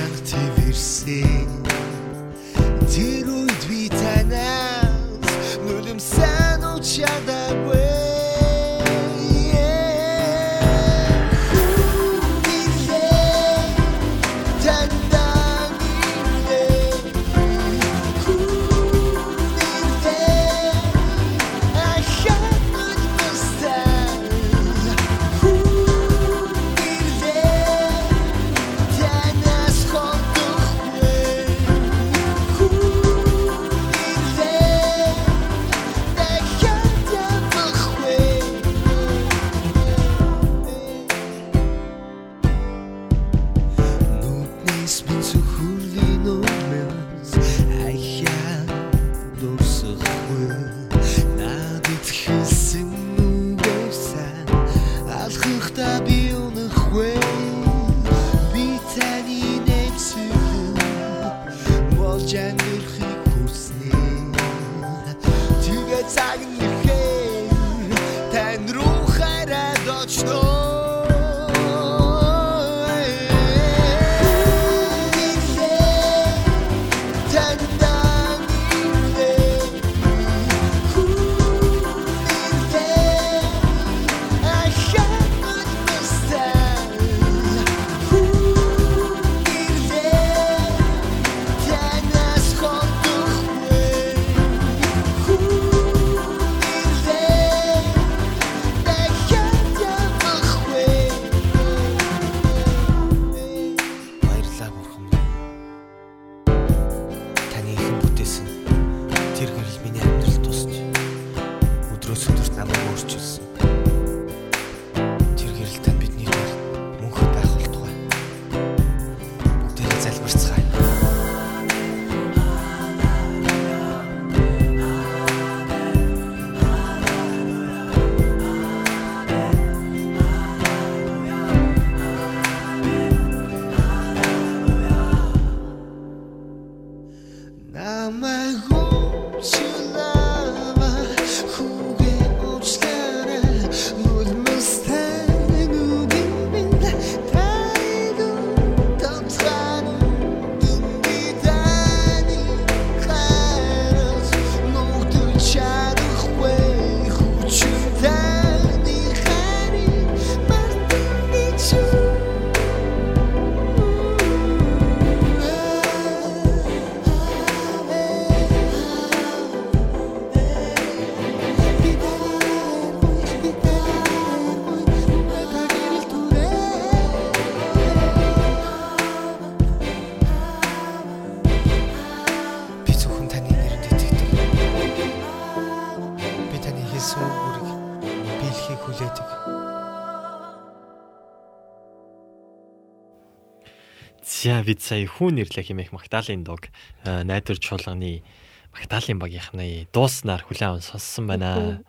Бид сая хүн нэрлэх хэмээх Магдалины дуг э, найдвар чуулганы Магдалины багийнхны дууснаар хүлээн аван сонссон байна.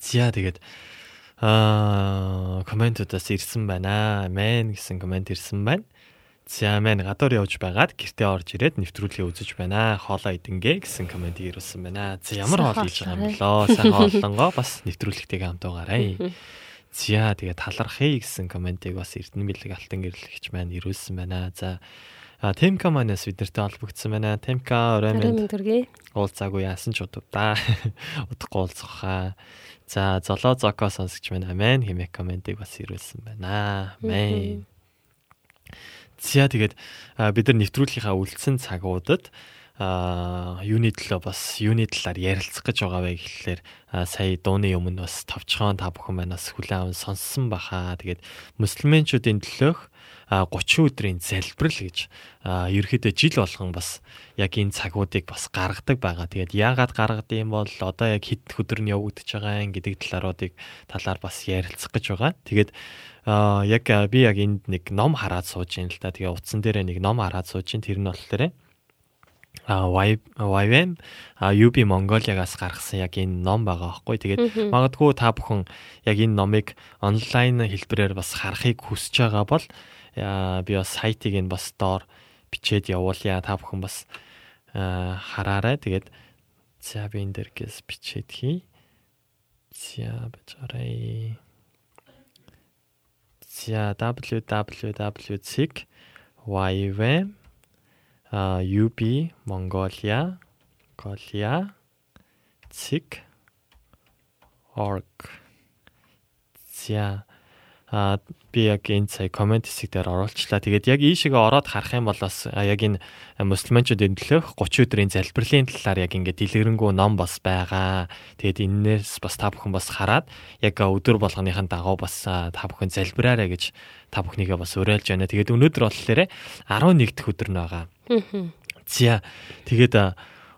За тэгээд аа комментуудаас ирсэн байна. Мэн гэсэн коммент ирсэн байна. За мэн гадуур явж байгаад гэртээ орж ирээд нэвтрүүлгээ үзэж байна. Хоолоо идэнгээ гэсэн коммент ирүүлсэн байна. За ямар хоол хийж байгаа юм болоо. Сайн хооллонгоо бас нэвтрүүлэгтэйгээ хамт байгаарай. За тэгээ талархъя гэсэн комментиг бас Эрдэнэ бэлэг алтан гэрлэгч маань ирүүлсэн байна. За Темка манаас бидэртэй холбогдсон байна. Темка орой минь уулзаагүй яасан ч удав да. [LAUGHS] Удахгүй уулзахаа. За золоо зоко сонсогч байна. Амен хэмээх комментиг бас ирүүлсэн байна. Амен. За тэгээд бид нар нэвтрүүлгийнхаа үлдсэн цагуудад а юуны төлөө бас юуны талаар ярилцах гэж байгаа вэ гэхлээр сая дууны өмнө бас товчхон та бүхэн манаас хүлээн аван сонссон баха. Тэгээд мусульманчуудын төлөөх 30 өдрийн залбирал гэж ерөөхдөө жил болгон бас яг энэ цагуудыг бас гаргадаг байгаа. Тэгээд яагаад гаргадаг юм бол одоо яг хэд өдөр нь явагдаж байгаа юм гэдэг талааруудыг талаар бас ярилцах гэж байгаа. Тэгээд яг би яг энд нэг ном хараад сууж юм л та. Тэгээ утсан дээрээ нэг ном хараад сууж чинь тэр нь болохоор а YVM а UB Mongolia-гаас гаргасан яг энэ ном байгаа байхгүй. Тэгээд магадгүй та бүхэн яг энэ номыг онлайн хэлбэрээр бас харахыг хүсэж байгаа бол би бас сайтыг нь бас доор бичээд явуулъя. Та бүхэн бас хараарай. Тэгээд за би энэ дээр гэс бичээд хий. За бачаарай. За www.sig YVM а UB Mongolia Mongolia цэг org за а би яг энэ сая комент хэсэг дээр оруулчлаа. Тэгээд яг ийшээгээ ороод харах юм бол бас яг энэ мусульманчуудын төлөөх 30 өдрийн залбирлын талаар яг ингээд дэлгэрэнгүй ном бас байгаа. Тэгээд энээс бас та бүхэн бас хараад яг өдөр болгоныхын дагуу бас та бүхэн залбираарай гэж та бүхнийгээ бас уриалж байна. Тэгээд өнөөдөр болохоор 11 дахь өдөр нь байгаа. За тэгээд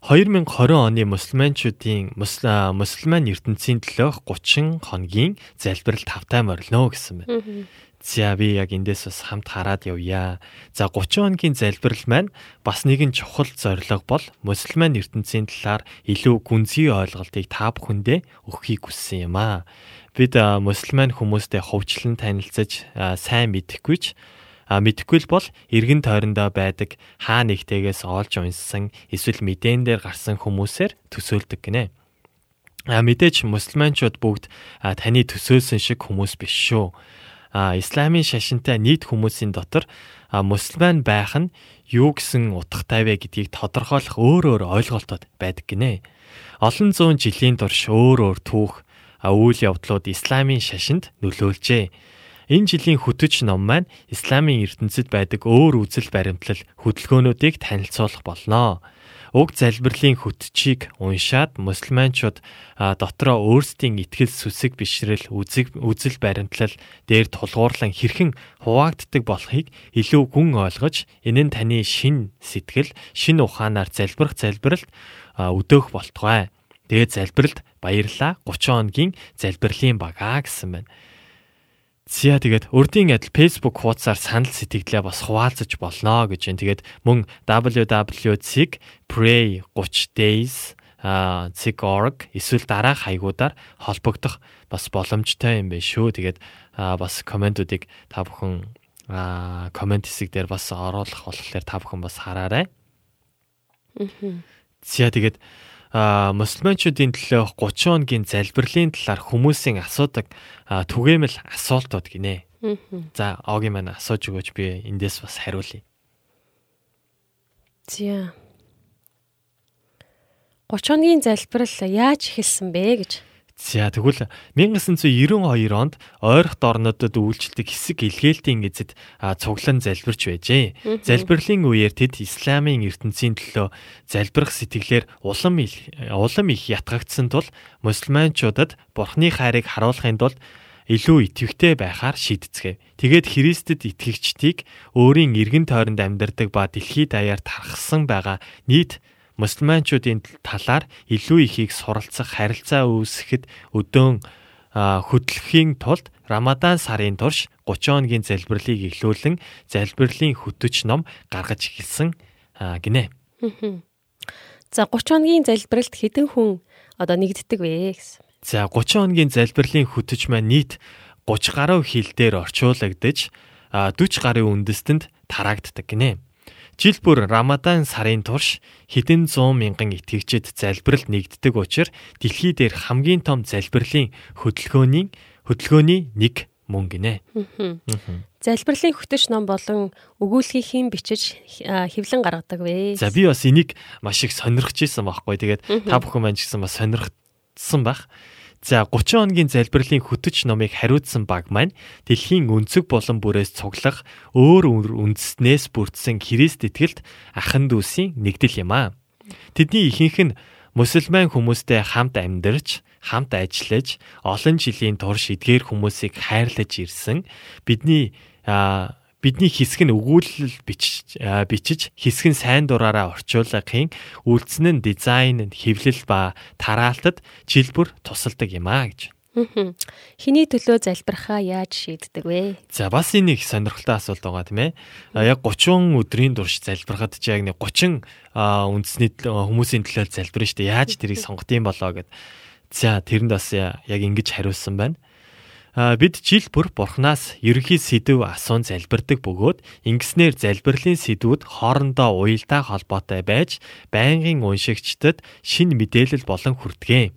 2020 оны мусульманчуудын мусульман ертөнцийн төлөөх 30 хоногийн залбирал тавтай морилно гэсэн байна. За би яг эндээс бас хамт хараад явъя. За 30 хоногийн залбирал маань бас нэгэн чухал зорилго бол мусульман ертөнцийн талаар илүү гүнзгий ойлголтыг та бүхэндээ өгөхийг хүссэн юм аа. Бид мусульман хүмүүстэй хөвчлэн танилцаж сайн мэдэхгүйч а мэдхгүй л бол эргэн тойрондоо байдаг хаа нэгтэйгээс олж унссан эсвэл мэдэн дээр гарсан хүмүүсээр төсөөлдөг гинэ. А мэдээж мусульманчууд бүгд таны төсөөлсөн шиг хүмүүс биш шүү. А исламын шашинтай нийт хүмүүсийн дотор мусульман байх нь юу гэсэн утгатай вэ гэдгийг тодорхойлох өөр өөр ойлголтууд байдаг гинэ. Олон зуун жилийн турш өөр өөр түүх үйл явдлууд исламын шашинд нөлөөлжээ. Энэ жилийн хөтөч ном маань исламын ертөнцид байдаг өөр үзэл баримтлал хөдөлгөөнүүдийг танилцуулах болно. Уг залбирлын хөтчийг уншаад мусульманчууд дотроо өөрсдийн итгэл сүсэг бишрэл үзэл баримтлал дээр тулгуурлан хэрхэн хуваагддаг болохыг илүү гүн ойлгож энэ нь таны шин сэтгэл шин ухаанаар залбирах залбиралд өдөөх болтугай. Тэгээд залбиралд баярлаа 30 хоногийн залбирлын багаа гэсэн байна. Зя тэгээд урдийн адил Facebook хуудасаар санал сэтгэлээ бас хуваалцаж болно гэж байна. Тэгээд мөн www.sig pray 30 days а zig.org эсвэл дараах хаягуудаар холбогдох бас боломжтой юм байна шүү. Тэгээд бас комментуудыг та бүхэн коммент хэсэг дээр бас оруулах болохоор та бүхэн бас хараарай. Зя тэгээд мусульманчуудын төлөө 30 хоногийн залбирлын талаар хүмүүсийн асуудаг түгээмэл асуултууд гинэ. За огийн маань асууж өгөөч би эндээс бас хариулъя. За 30 хоногийн залбирал яаж эхэлсэн бэ гэж За тэгвэл 1992 онд ойрох орнуудад үйлчлдэг хэсэг илгээлтийн эзэд цуглан залбирч байжээ. Залбирлын үеэр тэд исламын ертөнцийн төлөө залбирах сэтгэлээр улам улам их ятгагдсан тул мусульманчуудад бурхны хайрыг харуулахын тулд илүү итгэвтэй байхаар шийдцгээв. Тэгээд Христэд итгэгчдийг өөрийн эргэн тойронд амьдардаг ба дэлхийд даяар тархсан байгаа нийт мусульманчуудын талаар илүү ихийг суралцах харилцаа үүсгэхэд өдөөн хөдлөхийн тулд Рамадан сарын турш 30 хоногийн залбирлыг эхлүүлэн залбирлын хөтөч ном гаргаж эхэлсэн гинэ. За 30 хоногийн залбиралд хэдэн хүн одоо нэгддэг вэ гэсэн. За 30 хоногийн залбирлын хөтөч маань нийт 30 гаруй хил дээр орчуулагдаж 40 гарын үндэстэнд тараагддаг гинэ. Жил бүр Рамадан сарын турш хэдэн 100 мянган итгэгчид залбиралд нэгддэг учраас дэлхий дээр хамгийн том залбирлын хөдөлгөөний хөдөлгөөний нэг мөн гинэ. Залбирлын хөтөч ном болон өгүүлгийг хэн бичиж хэвлэн гаргадаг вэ? За би бас энийг маш их сонирхож исэн байхгүй. Тэгээд та бүхэн маань ч гэсэн бас сонирхсан байх. За 30 хоногийн залбирлын хөтөч номыг хариуцсан баг маань дэлхийн өнцөг болон бүрээс цуглах өөр үндэснээс бүрдсэн Христ итгэлд ахан дүүсийн нэгдэл юм аа. Тэдний ихэнх нь мусульман хүмүүстэй хамт амьдарч, хамт ажиллаж, олон жилийн турш эдгээр хүмүүсийг хайрлаж ирсэн. Бидний бидний хэсэг нь өгүүлэл бичиж бичиж хэсэг нь сайн дураараа орчуулагын үйлдсэн нь дизайн, хэвлэл ба тараалтад жилбэр тусалдаг юм а гэж. Хиний төлөө залбирахаа яаж шийддэг вэ? За бас энэ их сонирхолтой асуулт байгаа тийм ээ. Яг 30 өдрийн турш залбирахад чи яг нэг 30 үндэсний хүмүүсийн төлөө залбирна шүү дээ. Яаж тэрийг сонгох юм болоо гэд. За тэрэнд бас яг ингэж хариулсан байна бид жил бүр бурхнаас ерөнхий сэдв асуун залбирдаг бөгөөд ингэснээр залбирлын сэдвүүд хоорондоо уялдаа холбоотой байж байнгын уншигчдад шин мэдээлэл болон хүртгэ.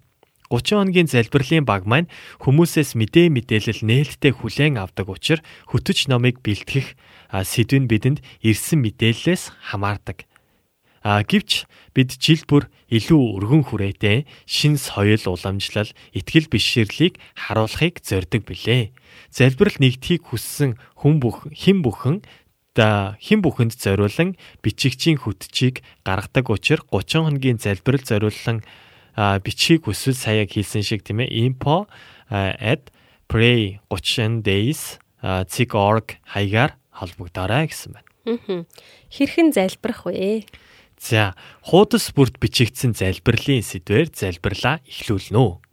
30 хоногийн залбирлын баг маань хүмүүсээс мэдээ мэдээлэл нээлттэй хүлээн авдаг учраас хөтөч номыг бэлтгэх сэдв нь бидэнд ирсэн мэдээллээс хамаардаг. А гэвч бид жил бүр илүү өргөн хүрээтэй шин соёл уламжлал, итгэл бишрлийг харуулахыг зорддог билээ. Залбирал нэгдхийг хүссэн хүн бүх хэн бүхэн да хэн бүхэнд зориулан бичигчийн хөтчийг гаргадаг учраас 30 хоногийн залбирал зориулсан бичгийг хүсвэл саяг хийсэн шиг тийм ээ info at pray 30 days zig.org хаягаар холбогдоорой гэсэн байна. Хэрхэн залбирах вэ? За, хуудас бүрт бичигдсэн залбирлын сэдвээр залбирлаа эхлүүлнэ.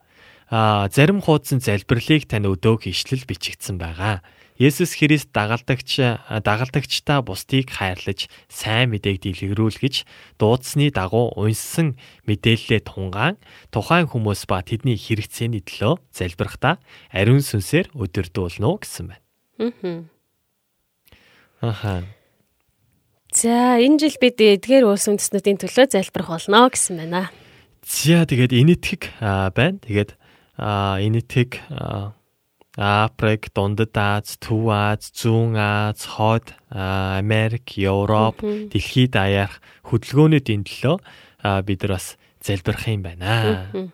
Аа, зарим хуудсан залбирлыг тань өдөөх ишлэл бичигдсэн байгаа. Есүс Христ дагалдагч дагалдагчдаа бусдыг хайрлаж сайн мэдээг дэлгэрүүлгэж дуудсны дагуу унссан мэдээлэлээ тунгаан тухайн хүмүүс ба тэдний хэрэгцээний төлөө залбирахдаа ариун сүнсээр өдөрдүүлнэ гэсэн байна. Аха. За энэ жил бид эдгээр улс үндэстнүүдийн төлөө залбирах болно гэсэн байна. За тэгээд энэтхэг байна. Тэгээд энэтхэг Африк, Дундад Аз, Төв Аз, Зүүн Аз, Хойд Америк, Европ, дэлхийд даяарх хөдөлгөөнүүдийн төлөө бид нар бас залбирах юм байна.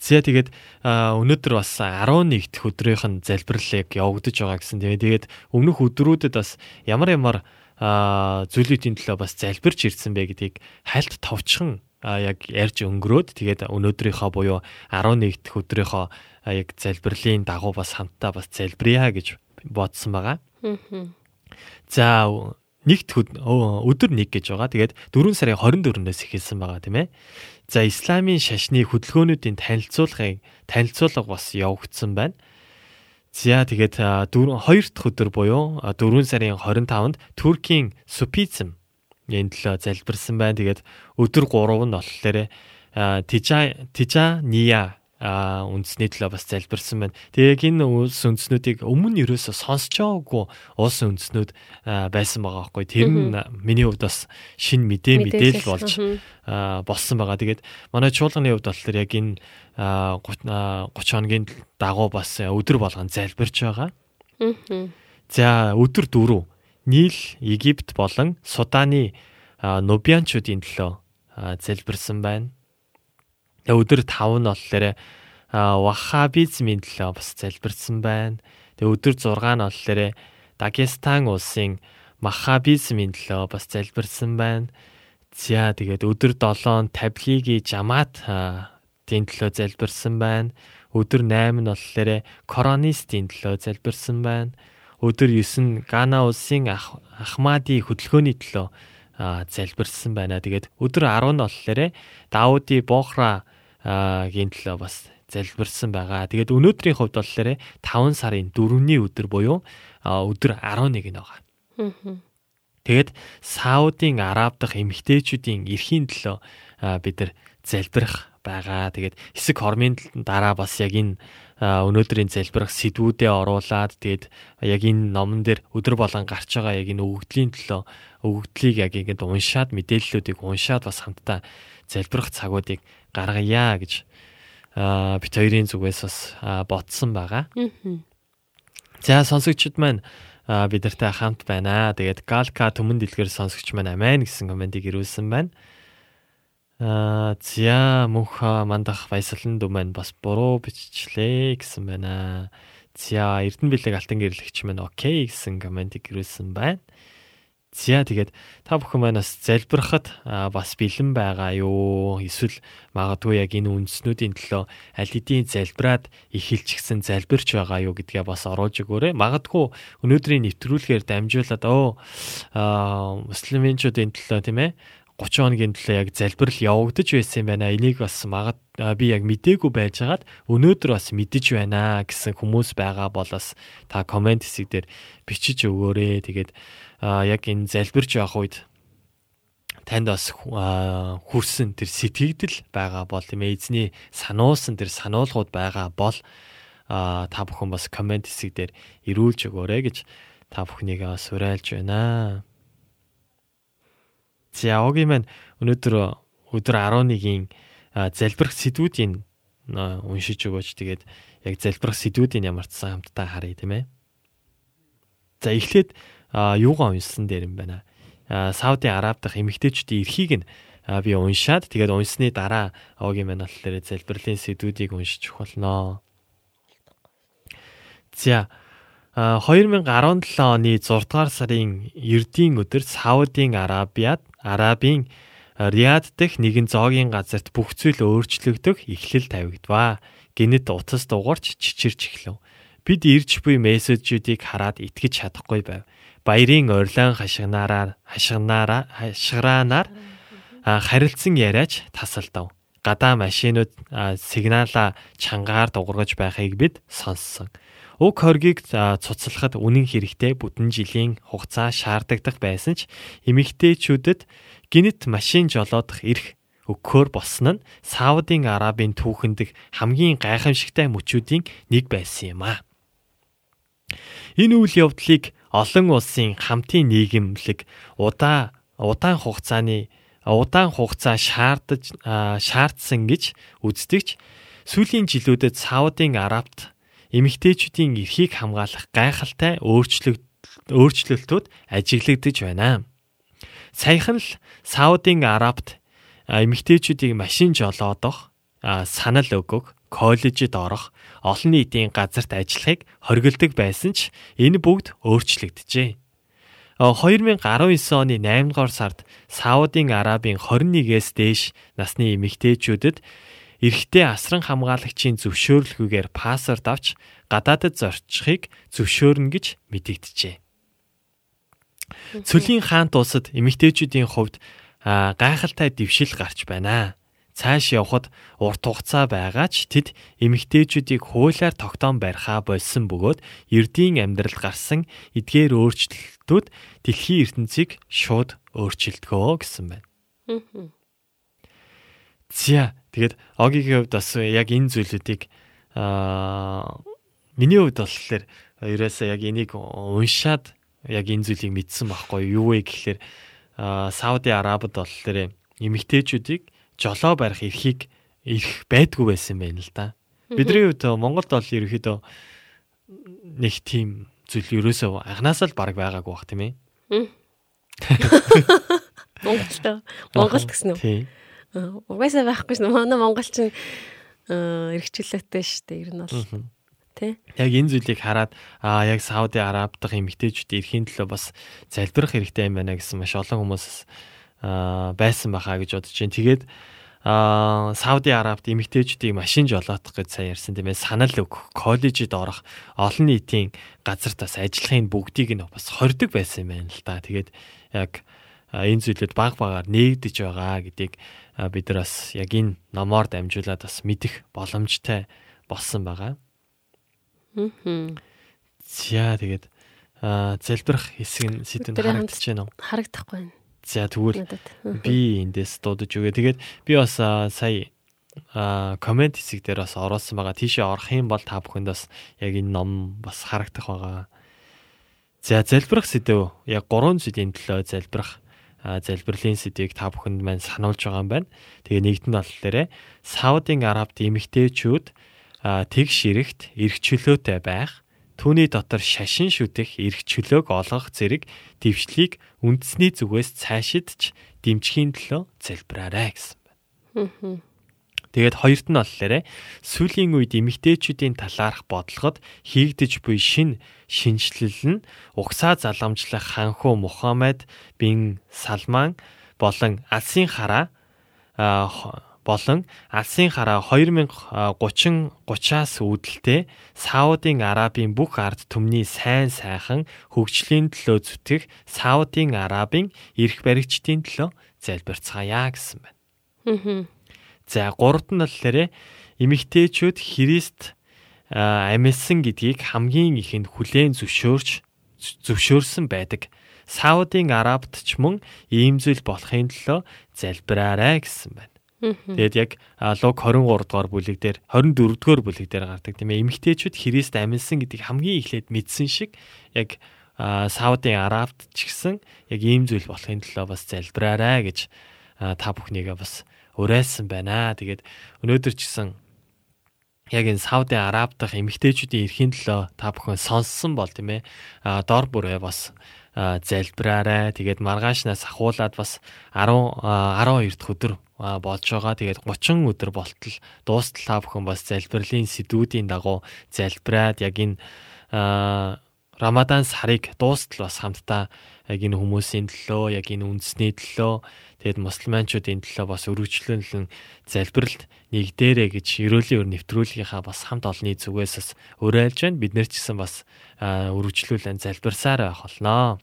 За тэгээд өнөөдөр бас 11-р өдрийнх нь залбирлыг явагдаж байгаа гэсэн. Тэгээд өмнөх өдрүүдэд бас ямар ямар зүйлүүдийн төлөө бас залбирч ирсэн бэ гэдгийг хальт товчхон яг ярьж өнгөрөөд тэгээд өнөөдрийнхөө буюу 11 дэх өдрийнхөө яг залбирлын дагуу бас хамтдаа бас залбирая гэж бодсон байгаа. За нэгт өдөр нэг гэж байгаа. Тэгээд 4 сарын 24-өөс эхэлсэн байгаа тийм ээ. За исламын шашны хөдөлгөөнүүдийн танилцуулгыг танилцуулга бас явагдсан байна. За тэгээд 2 дахь өдөр буюу 4 сарын 25-нд Туркийн Супизм энэ төлөө залбирсан байна. Тэгээд өдөр 3 нь болохоор Тижа Тижа Ния а үндэсний төлөө бас залбирсан байна. Тэгээ яг энэ улс үндэснүүдийг өмнө нь ерөөсө сонсч байгаагүй улс үндэснүүд байсан байгаа байхгүй. Тэр нь миний хувьд бас шин мэдээ мэдээлэл болж болсон байгаа. Тэгээд манай чуулганы хувьд болохоор яг энэ 30 хоногийн дагуу бас өдөр болгон залбирч байгаа. За өдөр дөрөв Нийл, Египт болон Суданы Нубианчуудын төлөө залбирсан байна өдөр 5 нь болохоор ваххабизмын төлөө бас залбирсан байна. Тэгээ өдөр 6 нь болохоор Дагестан улсын махабизмын төлөө бас залбирсан байна. За тэгээд өдөр 7 таблиги жамаат тийм төлөө залбирсан байна. Өдөр 8 нь болохоор коронистийн төлөө залбирсан байна. Өдөр 9 нь Гана улсын Ахмади хөдөлгөөний төлөө залбирсан байна. Тэгээд өдөр 10 нь болохоор Дауди Бохра гийн төлөө бас залбирсан байгаа. Тэгээд өнөөдрийн хувьд болохоор 5 сарын 4-ний өдөр буюу өдөр 11 нь байгаа. Тэгээд Саудын Араб дахь эмэгтэйчүүдийн эрхийн төлөө бид нар залбирах байгаа. Тэгээд хэсэг хормын дараа бас яг энэ өнөөдрийн залбирах сэдвүүдээ оруулаад тэгээд яг энэ номон дээр өдөр болгон гарч байгаа яг энэ өгөгдлийн төлөө өгөгдлийг яг ингэж уншаад мэдээллүүдийг уншаад бас хамтдаа залбирах цагуудыг гаргая гэж бит хоёрын зүгээс бас ботсон байгаа. За сонсогчд маань бид нартай хамт байна. Тэгээд Галка төмөн дэлгэр сонсогч маань амин гэсэн комментиг ирүүлсэн байна. Аа зя мөнх мандах баясгалан дүм маань бас буруу биччлээ гэсэн байна. Зя Эрдэнэ бэлэг алтан гэрлэгч маань окей гэсэн комментиг ирүүлсэн байна. За тэгээд та бүхэн маань бас залбирахад бас бэлэн байгаа юу? Эсвэл магадгүй яг энэ үндснүүдийн төлөө аль хэдийн залбираад эхэлчихсэн залбирч байгаа юу гэдгээ бас оруулж өгөөрэй. Магадгүй өнөөдрийн нэвтрүүлгээр дамжуулаад оо муслимчуудын төлөө тийм ээ 30 хоногийн төлөө яг залбирал явагдаж байсан юм байна. Энийг бас магад би яг мдээгүй байжгаад өнөөдөр бас мэдэж байна гэсэн хүмүүс байгаа бол бас та комент хэсэг дээр бичиж өгөөрэй. Тэгээд яг энэ залбирч явах үед танд бас хүрсэн тэр сэтгэгдэл байгаа бол тийм ээ эзний сануулсан тэр сануулгууд байгаа бол та бүхэн бас комент хэсэг дээр ирүүлж өгөөрэй гэж та бүхнийг бас уриалж байна. За огийн маань өнөөдөр өдөр 11-ийн залбирах сэдвүүдийн уншиж өгөөч. Тэгээд яг залбирах сэдвүүдийн ямарчсан хамтдаа харъя тийм ээ. За эхлээд юугаа уншсан дээр юм байна. Сауди Араб дахь эмэгтэйчүүдийн эрхийг нь би уншаад тэгээд унсны дараа овгийн маань болохоор залбирлын сэдвүүдийг уншиж болно. За 2017 оны 6 дугаар сарын 9-ийн өдөр Саудын Арабиад Арабын Риад дэх нэгэн зоогийн газарт бүх зүйл өөрчлөгдөх эхлэл тавигдваа. Гэнэт утас дугаарч чичирч эхлэв. Бид ирж буй мессежүүдийг хараад итгэж чадахгүй байв баярын орилон хашигнараар хашигнараа хашгираанаар харилцсан яриач тасалдав. Гадаа машинууд сигнала чангаар дуургаж байхыг бид сонссон. Уг хоргийг цуцлахад үнэн хэрэгтэй бүтэн жилийн хугацаа шаардагдах байсан ч эмэгтэйчүүдэд гинт машин жолоодох эрх өгөхөр болсон нь Саудын Арабын түүхэндх хамгийн гайхамшигтай мөчүүдийн нэг байсан юм а. Энэ үйл явдлыг олон улсын хамтын нийгэмлэг удаа удаан хугацааны удаан хугацаа шаардаж шаардсан гэж үздэгч сүүлийн жилүүдэд Саудын Арабт эмэгтэйчүүдийн эрхийг хамгаалах гайхалтай өөрчлөлт өөрчлөлтүүд ажиглагдж байна. Саяхан л Саудын Арабт эмэгтэйчүүдийг машин жолоодох санал өгөх коллежид орох, олон нийтийн газарт ажиллахыг хориглдог байсан ч энэ бүгд өөрчлөгдөжээ. 2019 оны 8 дугаар сард Саудын Арабын 21-ээс дээш насны эмэгтэйчүүдэд эрэгтэй асран хамгаалагчийн зөвшөөрлөгөөр паспорт авч гадаадд зорчихыг зөвшөөрнө гэж мэдэгджээ. Цөлийн хаант улсад эмэгтэйчүүдийн хувьд гайхалтай дэвшил гарч байна цааш явхад урт хугацаа байгаа ч тэд эмэгтэйчүүдийг хуулиар тогтоон барьхаа болсон бөгөөд эрдийн амьдрал гарсан эдгээр өөрчлөлтүүд дэлхийн ертөнцийг шууд өөрчилдгөө гэсэн байна. За тэгээд огийн хувьд бас яг энэ зүйлүүдийг аа миний хувьд болохоор ерөөсөө яг энийг уншаад яг энэ зүйлийг мэдсэн байхгүй юу вэ гэхээр Сауди Арабид болохоор эмэгтэйчүүдийг жолоо барих эрхийг ирэх байдгүй байсан байна л да. Бидний хувьд Монголд бол ерөөхдөө нэг тийм зүйл ерөөсөө анханасаа л баг байгаагүй бах тийм ээ. Монголд [LAUGHS] Монголд гэсэн үү? Тийм. Угаасаа байхгүй шнэ. Манай монголчин эрхчлөлттэй шүү дээ. Ер нь бол тий. Яг энэ зүйлийг хараад аа яг Сауди Араб дахь эмэгтэйчүүд эрхийн төлөө бас залбирах хэрэгтэй юм байна гэсэн маш олон хүмүүс байсан бахаа гэж бодож байна. Тэгээд а Сауди Арабт эмэгтэйчүүдийг машин жолоодох гэж сайн ярьсан тийм ээ санал өгөх, коллежид орох, олон нийтийн газар тас ажиллахын бүгдийг нь бас хордог байсан юм байна л да. Тэгээд яг энэ зүйлүүд баг багаар нээгдэж байгаа гэдгийг бид нар бас яг энэ номоор дамжуулаад бас мэдэх боломжтой болсон байгаа. Мм. За тэгээд а, залбирах хэсэг нь сэдвэнд харагдаж байна уу? Харагдахгүй байна. За тэгвэл би эндээс дуудаж өгөө. Тэгээд би бас сая а комент хэсэг дээр бас оруулсан байгаа. Тийшээ орох юм бол та бүхэнд бас яг энэ ном бас харагдах байгаа. За залбирах сэдв яг гурван сэдвийн төлөө залбирах залбирлын сэдвийг та бүхэнд маань сануулж байгаа юм байна. Тэгээ нэгдэн болохоор Саудын Арабт эмэгтэйчүүд тэг ширэгт эрх чөлөөтэй байх Түүний дотор шашин шүтэх эрх чөлөөг олгох зэрэг дэвшлийг үндэсний зүгээс цаашидч дэмжихийн төлөө залбираарай гэсэн байна. Тэгээд хоёрт нь болохоор сүүлийн үед эмэгтэйчүүдийн талаарх бодлогод хийгдэж буй шин шинжилэл нь угсаа заламжлах ханхуу Мухаммед бин Салман болон Алсын хараа болон Алсын хараа 2030 30-аас үүдэлтэй Саудын Арабын бүх ард түмний сайн сайхан хөгжлийн төлөө зүтгэх Саудын Арабын эрх баригчдын төлөө залбирцгаая гэсэн байна. За гуравт нь болохоор эмэгтэйчүүд Христ амьсан гэдгийг хамгийн ихэнд хүлээн зөвшөөрч зөвшөөрсөн байдаг. Саудын Арабт ч мөн ийм зүйл болохын төлөө залбираарай гэсэн байна. Тэгээд яг Луг 23 дугаар бүлэг дээр 24 дугаар бүлэг дээр гардаг тийм ээ. Эмэгтэйчүүд Христ амьсан гэдгийг хамгийн эхлээд мэдсэн шиг яг Саудын Арабт ч гэсэн яг ийм зүйл болохын төлөө бас залбираарай гэж та бүхнийгээ бас уриалсан байна. Тэгээд өнөөдөр ч гэсэн яг энэ Сауди Араб дахь эмэгтэйчүүдийн эрхийн төлөө та бүхэн сонссон бол тийм ээ. А дор бүрээ бас залбираарай. Тэгээд маргаашнаас ахуулаад бас 10 а, 12 дахь өдөр болж байгаа. Тэгээд 30 өдөр болтол дуустал та бүхэн бас залбирлын сэдвүүдийн дагуу залбираад яг энэ Рамадан сарыг дуустал бас хамтдаа яг энэ хүмүүсийн төлөө, яг энэ үндэсний төлөө тэгээд мусульманчуудын төлөө бас өргөжлөлн залбиралд нэгдээрэ гэж ерөөлийн өр нэвтрүүлгийнхаа бас хамт олонний зүгээс бас уриалж байна. Бид нэр ч гэсэн бас өргөжлүүлэн залбирсаар байх болноо.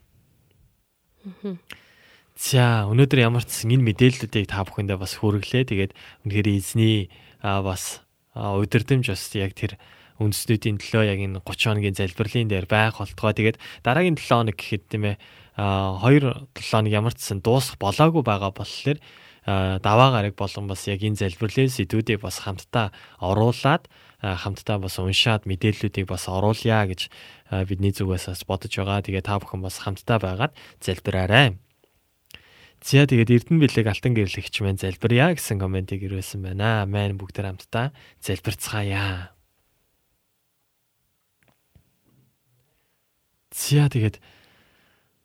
За өнөөдөр ямар ч энэ мэдээллүүдийг та бүхэндээ бас хүргэлээ. Тэгээд үнэхээр эзний бас удирдамж бас яг тэр үндэснүүдийн төлөө яг энэ 30 хоногийн залбирлын дээр байх болтгоо. Тэгээд дараагийн 7 хоног гэхэд тийм ээ а 2 7 хоног ямар ч гэсэн дуусах болоогүй байгаа болохоор даваа гараг болон бас яг энэ залбирлын сэдвүүдийг бас хамтдаа оруулаад хамтдаа бас уншаад мэдээллүүдийг бас оруулъя гэж бидний зүгээс бас бодож байгаа. Тэгээ та бүхэн бас хамтдаа байгаад залбираарай. За тэгээд Эрдэнэ билег алтан гэрлэгч мэн залбирая гэсэн комментиг ирүүлсэн байна. Мэн бүгд хамтдаа залбирцгаая. За тэгээд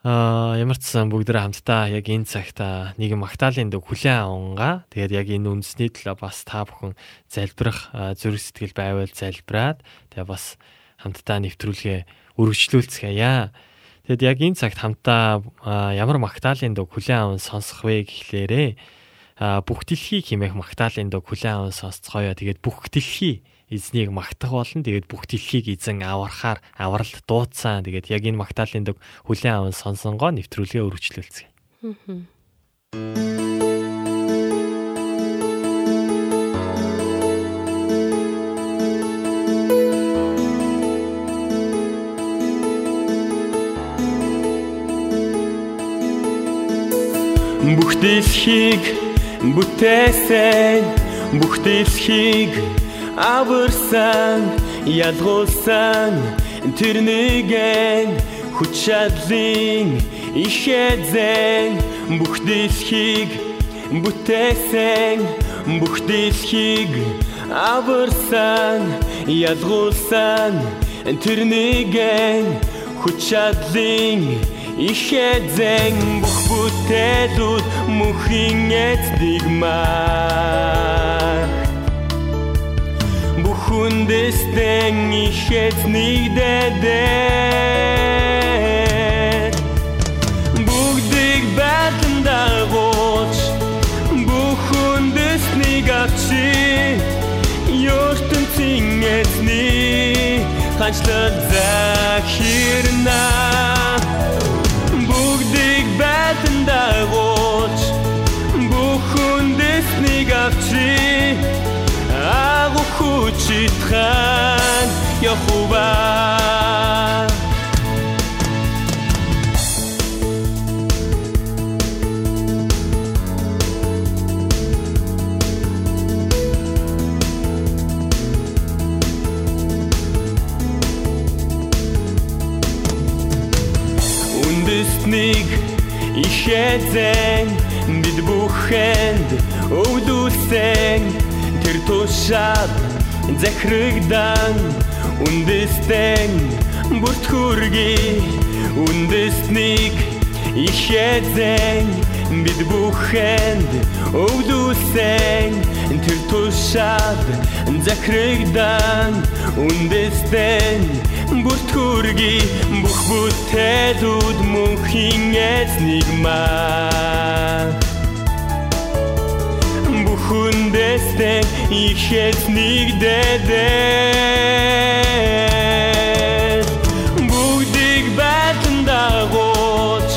аа ямар ч сан бүгд хамтдаа яг энэ цагт аа, нэгэн магтаалын дэг хүлээн авангаа. Тэгээд яг энэ үндэсний төлөө бас та бүхэн залбирах зүрх сэтгэл байвал залбираад тэгээд бас хамтдаа нэвтрүүлгээ өргөжлүүлцгээе. Тэгэд яг энэ цагт хамтдаа аа, ямар магтаалын дэг хүлээн аван сонсох вэ гэхлээрээ бүх дэлхийг химэх магтаалын дэг хүлээн аван сонсцгоё. Тэгээд бүх дэлхий эзнийг магтах болон тэгээд бүх дэлхийг эзэн аврахаар авралт дууцсан. Тэгээд яг энэ магтаалын дэг хүлээн аван сонсонгоо нэвтрүүлгээ өргөжлүүлцгээе. Бүх дэлхийг бүтээсэн бүх дэлхийг аварсан ялгуулсан тэр нэгэн хүч чадлын их эзэн. Бүх дэлхийг бүтээсэн бүх дэлхийг аварсан ялгуулсан тэр нэгэн хүч чадлын их эзэн. Бүх бүтээлүүд мөнхийн эцнийг маа хүндэстэн их эзнийг дэдээ бүгдийг байтан дагууч бүх хүндэстнийг авчи ертөнцийн эзний ханчлал захирна бүгдийг байтан дагууч бүх хүндэстний авчи агу хүчитхан Яхова Үндэснийг ихэзэн бид бүхэнд өвлүүлсэн тэр тушаад захирагдан үндэстэн бүртгүрги үндэснийг ихэзэн бид бүхэнд өвлүүлсэн. Тэр тушаад захирагдан үндэстэн бүртгүрги бүх бүтээлүүд мөнхийн эзнийг маа бүхэндээстэй их эзнийг дэдээ бүгдийг байтан дагууч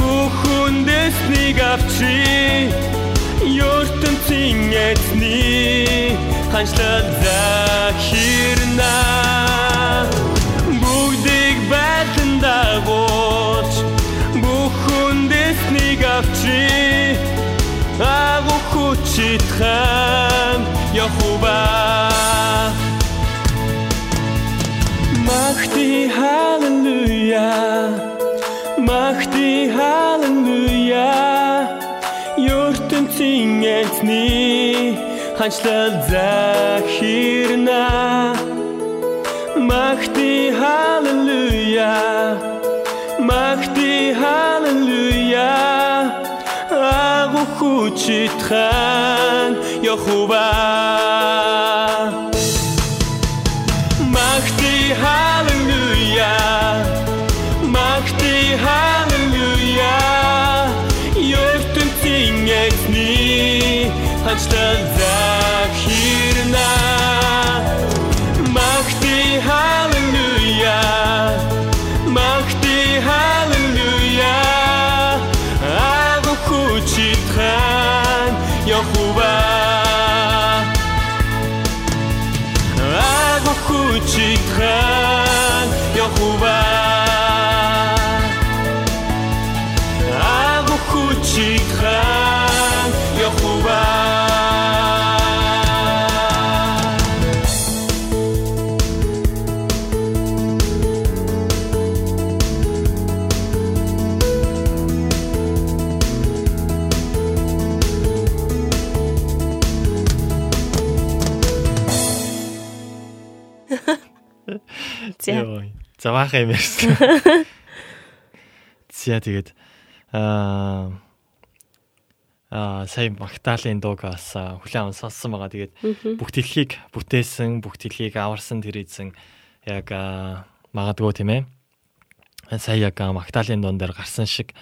бүхэндээснийг авчи. Ертөнцийн эзний ханчлал захирна хүчитхэн Яхова Махти халелуя Махти халелуя ертөнцийн эзний ханчлал захирна Махти халелуя Махти халелуя агу хүчитхэн Яхова Махти халелуя Махти халелуя ертөнцийн эзний ханчлал За баахан юм ярьсан. [LAUGHS] За тэгээд аа аа сая Магдалины дууг бас хүлээн сонссон байгаа. Тэгээд бүх дэлхийг бүтээсэн, бүх дэлхийг аварсан тэр эзэн яг магадгүй тийм ээ. Сая яг Магдалины дуун дээр гарсан шиг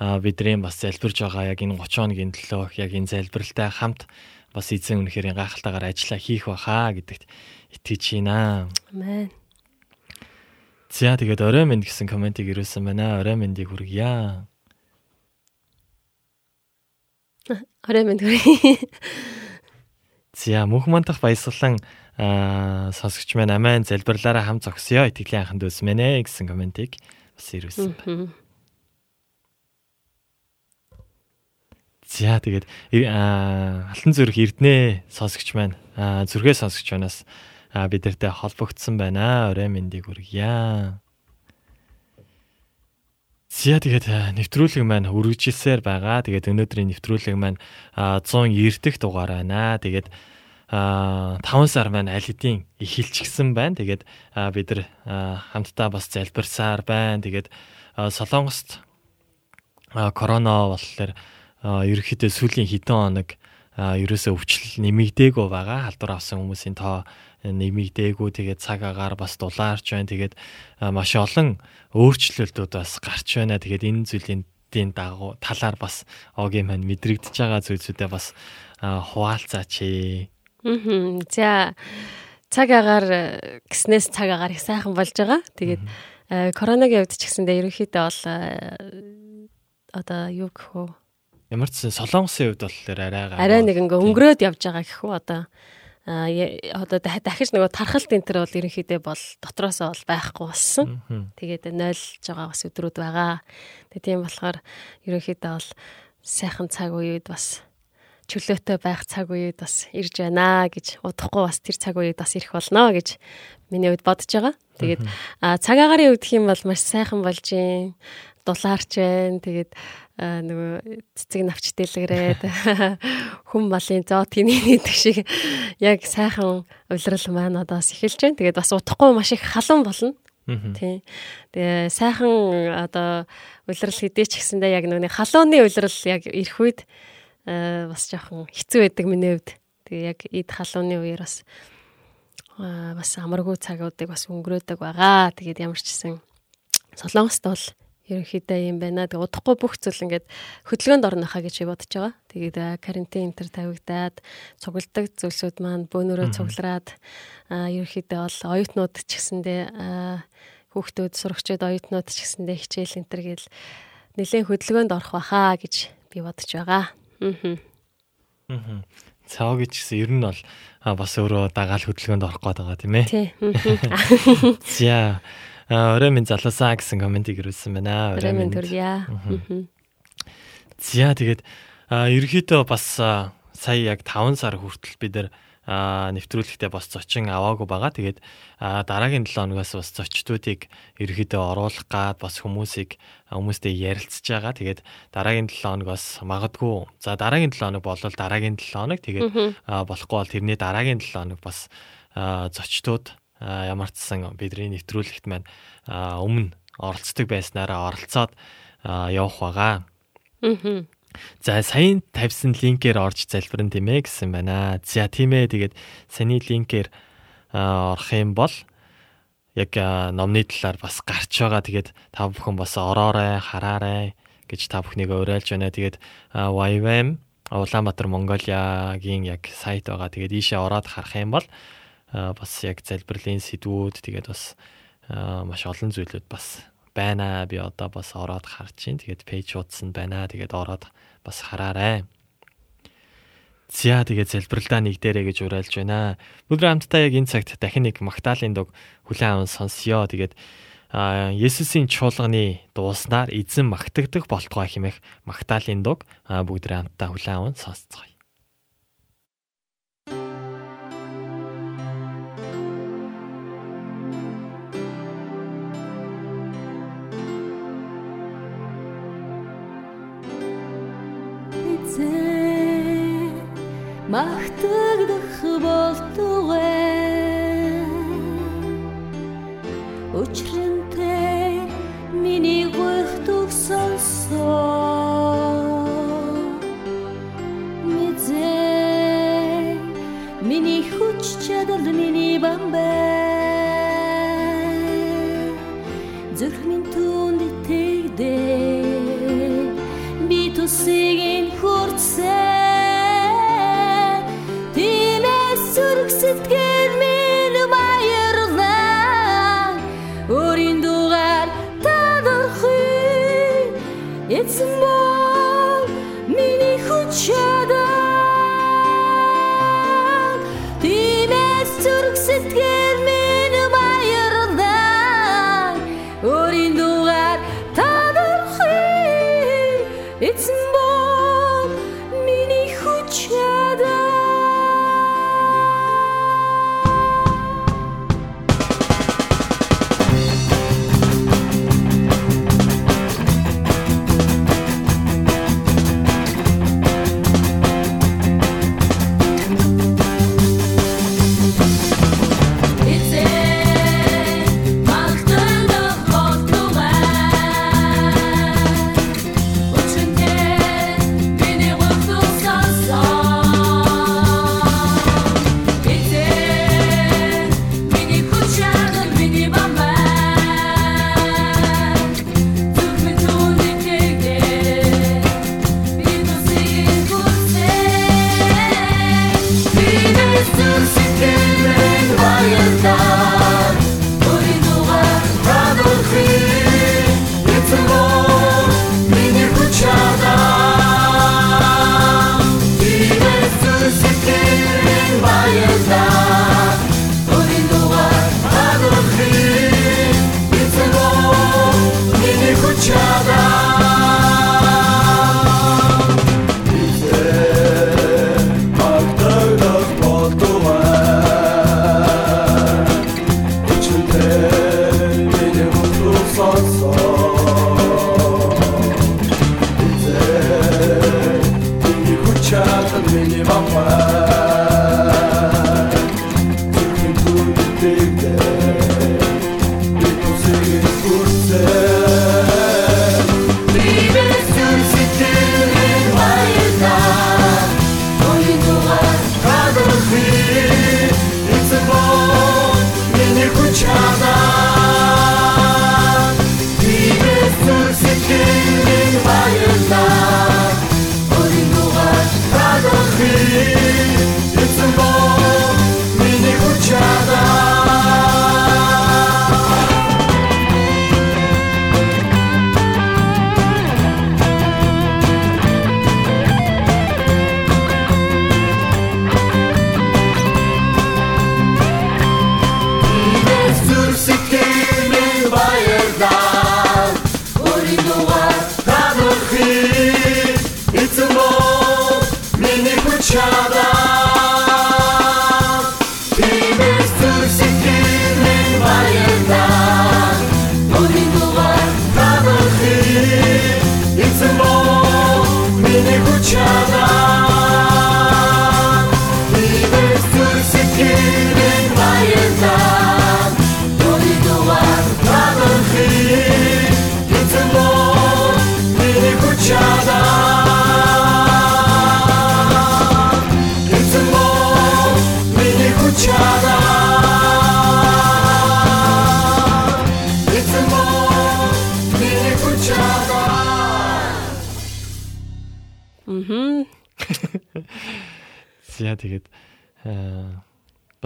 аа, бидний бас залбирж байгаа яг энэ 30 хоногийн төлөө яг энэ залбиралтай хамт бас эзэн үнэхээр гайхалтайгаар ажиллаа хийх баха гэдэгт итгэж байна. Амен. За тэгээд орой минь гэсэн комментиг ирүүлсэн байна. Орой миньдийг хүргье. [LAUGHS] Орой минь хүрээ. За мөнх мандах баясгалан аа сонсогч маань амин залбирлаараа хам зогсё. Итгэлийн анханд үсмэнэ гэсэн комментиг бас ирүүлсэн байна. За тэгээд аа алтан зүрх эрднэ сонсогч маань аа зүрхээ сонсогч манаас аа бид нартай холбогдсон байна. Орой мэндийг хүргье. За тэгээд аа, нэвтрүүлэг маань үргэлжилсээр байгаа. Тэгээд өнөөдрийн нэвтрүүлэг маань аа, 190 дэх дугаар байна. Тэгээд аа 5 сар маань аль хэдийн эхэлчихсэн байна. Тэгээд бид нар аа, хамтдаа бас залбирсаар байна. Тэгээд Солонгост корона болохоор аа, ерөнхийдөө сүүлийн хэдэн хоног ерөөсөө өвчлөл нэмэгдээгүй байгаа. Халдвар авсан хүмүүсийн тоо нэмэгдээгүй тэгээд цаг агаар бас дулаарч байна. Тэгээд маш олон өөрчлөлтүүд бас гарч байна. Тэгээд энэ зүйлийн дийн дагуу талаар бас огийн маань мэдрэгдэж байгаа зүйлсүүдээ бас хуваалцаач. Мгм. За цаг агаар э, гиснээс цаг агаар их сайхан болж байгаа. Тэгээд э, коронагийн хувьд ч гэсэндээ ерөнхийдөө бол э, одоо юу гэх вэ? ямар ч солонгосын хувьд болохоор арайгаа арай нэг ингээ өнгөрөөд явж байгаа гэхүү одоо а одоо дахи- дахиж нөгөө тархалт энэ төр бол ерөнхийдөө бол дотроосоо бол байхгүй болсон. Тэгээд нойлж байгаа бас өдрүүд байгаа. Тэгээд тийм болохоор ерөнхийдөө бол сайхан цаг үед бас чөлөөтэй байх цаг үед бас ирж байна гэж удахгүй бас тэр цаг үед бас ирэх болно гэж миний хувьд бодож байгаа. Тэгээд цаг агарын үед гэх юм бол маш сайхан болж юм дулаарч байна. Тэгээд нөгөө цэцэг навч дэлгэрээд [LAUGHS] хүм малын зоо тний гэдэг шиг яг сайхан улирал маань одоо бас эхэлж байна. Тэгээд бас утахгүй маш их халуун болно. Тийм. Тэгээ сайхан одоо улирал хэдий ч гэсэндээ яг нүг халууны улирал яг ирэх үед бас жоохон хэцүү байдаг миний хувьд. Тэгээ яг эд халууны үеэр бас бас амаргүй цагуудыг бас өнгөрөөдөг байгаа. Тэгээд ямар ч гэсэн Солонгост бол ерөнхийдөө юм байна. Тэгээ удахгүй бүх зүйл ингээд хөдөлгөөнд орно хаа гэж бодож байгаа. Тэгээд аа, карантин энэ төр тавигдаад цугладаг зүйлсүүд маань бөөнөрөө цуглараад аа ерөнхийдөө бол оюутнууд ч гэсэндээ аа хүүхдүүд сурагчид оюутнууд ч гэсэндээ хичээл энэ төр гэл нэлээд хөдөлгөөнд орох баха гэж би бодож байгаа. Аа. Цаа гэж гэсэн ер нь бол бас өөрөө дагаал хөдөлгөөнд орох гээд байгаа тийм ээ. Тий. [LAUGHS] За орой минь залуусаа гэсэн комментиг ирүүлсэн байна. Орой минь төргийа. За тэгээд ерөөхдөө бас сая яг 5 сар хүртэл бид нар а, нэвтрүүлэхдээ бас зочин аваагүй байгаа. Тэгээд дараагийн 7 хоногоос бас зочдуудыг ерөөхдөө оруулах гад бас хүмүүсийг хүмүүстэй ярилцж байгаа. Тэгээд дараагийн 7 хоногоос магадгүй за дараагийн 7 хоног болвол дараагийн 7 хоног тэгээд болохгүй бол тэрний дараагийн 7 хоног бас зочдууд ямар ч сан бидний нэвтрүүлэгт маань өмнө оролцдог байснараа оролцоод явах байгаа. Аа. За саяын тавьсан линкээр орж залбирэн тийм ээ гэсэн байна. За тийм ээ тэгээд саний линкээр орох юм бол яг номны талаар бас гарч байгаа. Тэгээд та бүхэн бас ороорой, хараарай гэж та бүхнийг уриалж байна. Тэгээд YVM Улаанбаатар Монголиагийн яг сайт байгаа. Тэгээд ийшээ ороод харах юм бол бас яг залбирлын сэдвүүд тэгээд бас а, маш олон зүйлүүд бас байна. Би одоо бас ороод харж чинь. Тэгээд пэйж утсан байна. Тэгээд ороод бас хараарай. За тэгээд залбиралдаа нэгдэрэй гэж уриалж байна. Өдөр хамтдаа яг энэ цагт дахин нэг Магдалины дуг хүлээн аван сонсё. Тэгээд а Есүсийн чуулганы дууснаар эзэн магтагдах болтугай хэмээх Магдалины дуг бүгд хамтдаа хүлээн аван сонсцгоё. Магтагдах болтугай. Учрэнтэй миний гойхтуг сонсоо. Мэдээ миний хүч чадал миний бамбай зүрх сэтгэл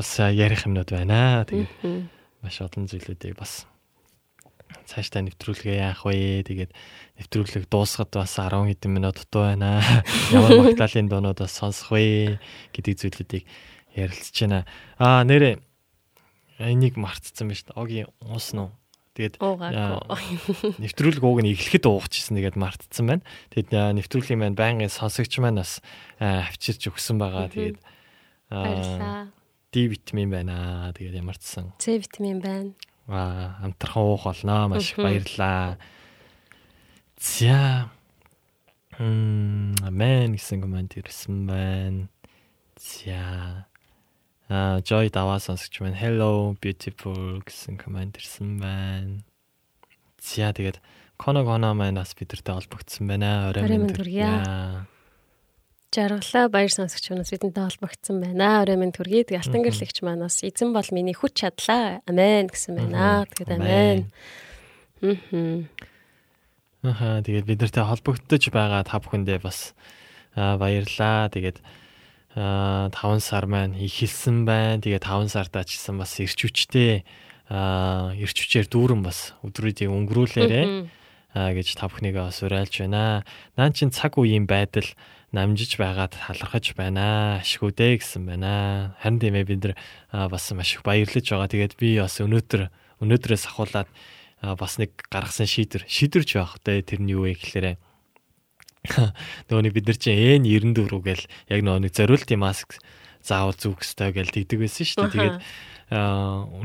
бас ярих юмнууд байна. Тэгээд маш олон зүйлүүдийг бас цаашдаа нэвтрүүлгээ яах вэ? Тэгээд нэвтрүүлэг дуусахад бас 10 хэдэн минут дутуу байна. [LAUGHS] Ямар магтаалын дуунууд бас сонсох вэ гэдэг зүйлүүдийг ярилцж байна. Аа нэрээ энийг мартцсан байна шүү дээ. Огийн уусна уу? Тэгээд нэвтрүүлэг ууг нь эхлэхэд уугчсан тэгээд мартцсан байна. Тэгэд аа, нэвтрүүлгийн маань байнгын сонсогч маань бас авчирч өгсөн байгаа. Тэгээд аа, Баярлалаа. D витамин байна. Тэгээд ямар ч сан С витамин байна. аа амтрхан уух болно. Маш баярлалаа. За. Мм, амен гэсэн комент ирсэн байна. За. Аа, Joy даваа сонсогч маань hello beautiful гэсэн комент ирсэн байна. За тэгээд Коно Коно маань бас бидэртэй холбогдсон байна. Орой минь төргийа. Жаргалаа баяр сонсогчноос бидэнтэй холбогдсон байна. Орой минь төргий. Тэгээ алтан гэрлэгч маань бас эзэн бол миний хүч чадлаа. Амен гэсэн байна. Тэгээд амен. Аха тэгээд бидэртэй холбогдож байгаа та бүхэндээ бас аа, баярлалаа. Тэгээд аа 5 сар маань ихэлсэн байна. Тэгээд 5 сартаа ч гэсэн бас ирч хүчтэй аа ирч хүчээр дүүрэн бас өдрүүдийг өнгөрүүлээрэ гэж та бүхнийгээ бас уриалж байна. Наан чин цаг үеийн байдал намжиж байгаад талархаж байна. Ашгүйдэ гэсэн байна. Харин тийм ээ бид нар бас маш их баярлаж байгаа. Тэгээд би бас өнөөдөр өнөөдрөөс ахуулаад аа, бас нэг гаргасан шийдвэр шийдвэрч байх тэ тэрний юу вэ гэхлээрэ [LAUGHS] нөгөө нэг бид нар чинь N94 гээл яг нөгөө нэг зориултын маск заавал зүүх ёстой гээл тэгдэг байсан шүү дээ. Тэгээд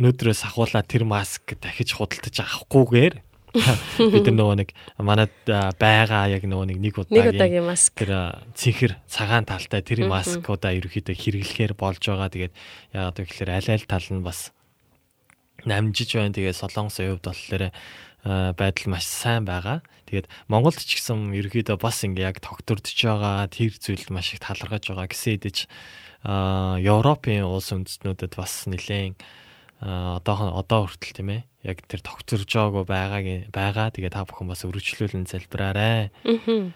өнөөдрөөс ахуулаад тэр маск дахиж худалдаж авахгүйгээр [LAUGHS] бид нөгөө нэг манад аа, байгаа яг нөгөө нэг нэг удаагийн маск. тэр цэнхэр цагаан талтай тэр маскуудаа ерөөхдөө хэрэглэхээр болж байгаа. Тэгээд яагаад вэ гэхээр аль аль тал нь бас намжиж байна. Тэгээд солонгосын хувьд болохоор байдал маш сайн байгаа. Тэгээд Монголд ч гэсэн ерөөхдөө бас ингээ яг тогтвордож байгаа. Тэр зүйлд маш их талархаж байгаа а Европын улс үндэстнүүдэд бас нэлээд а одоо одоо хүртэл тийм ээ яг тэр тогтворж байгаагүй байгааг байгаа. Тэгээд та бүхэн бас өргөжлүүлэн залбираарай. Мгм.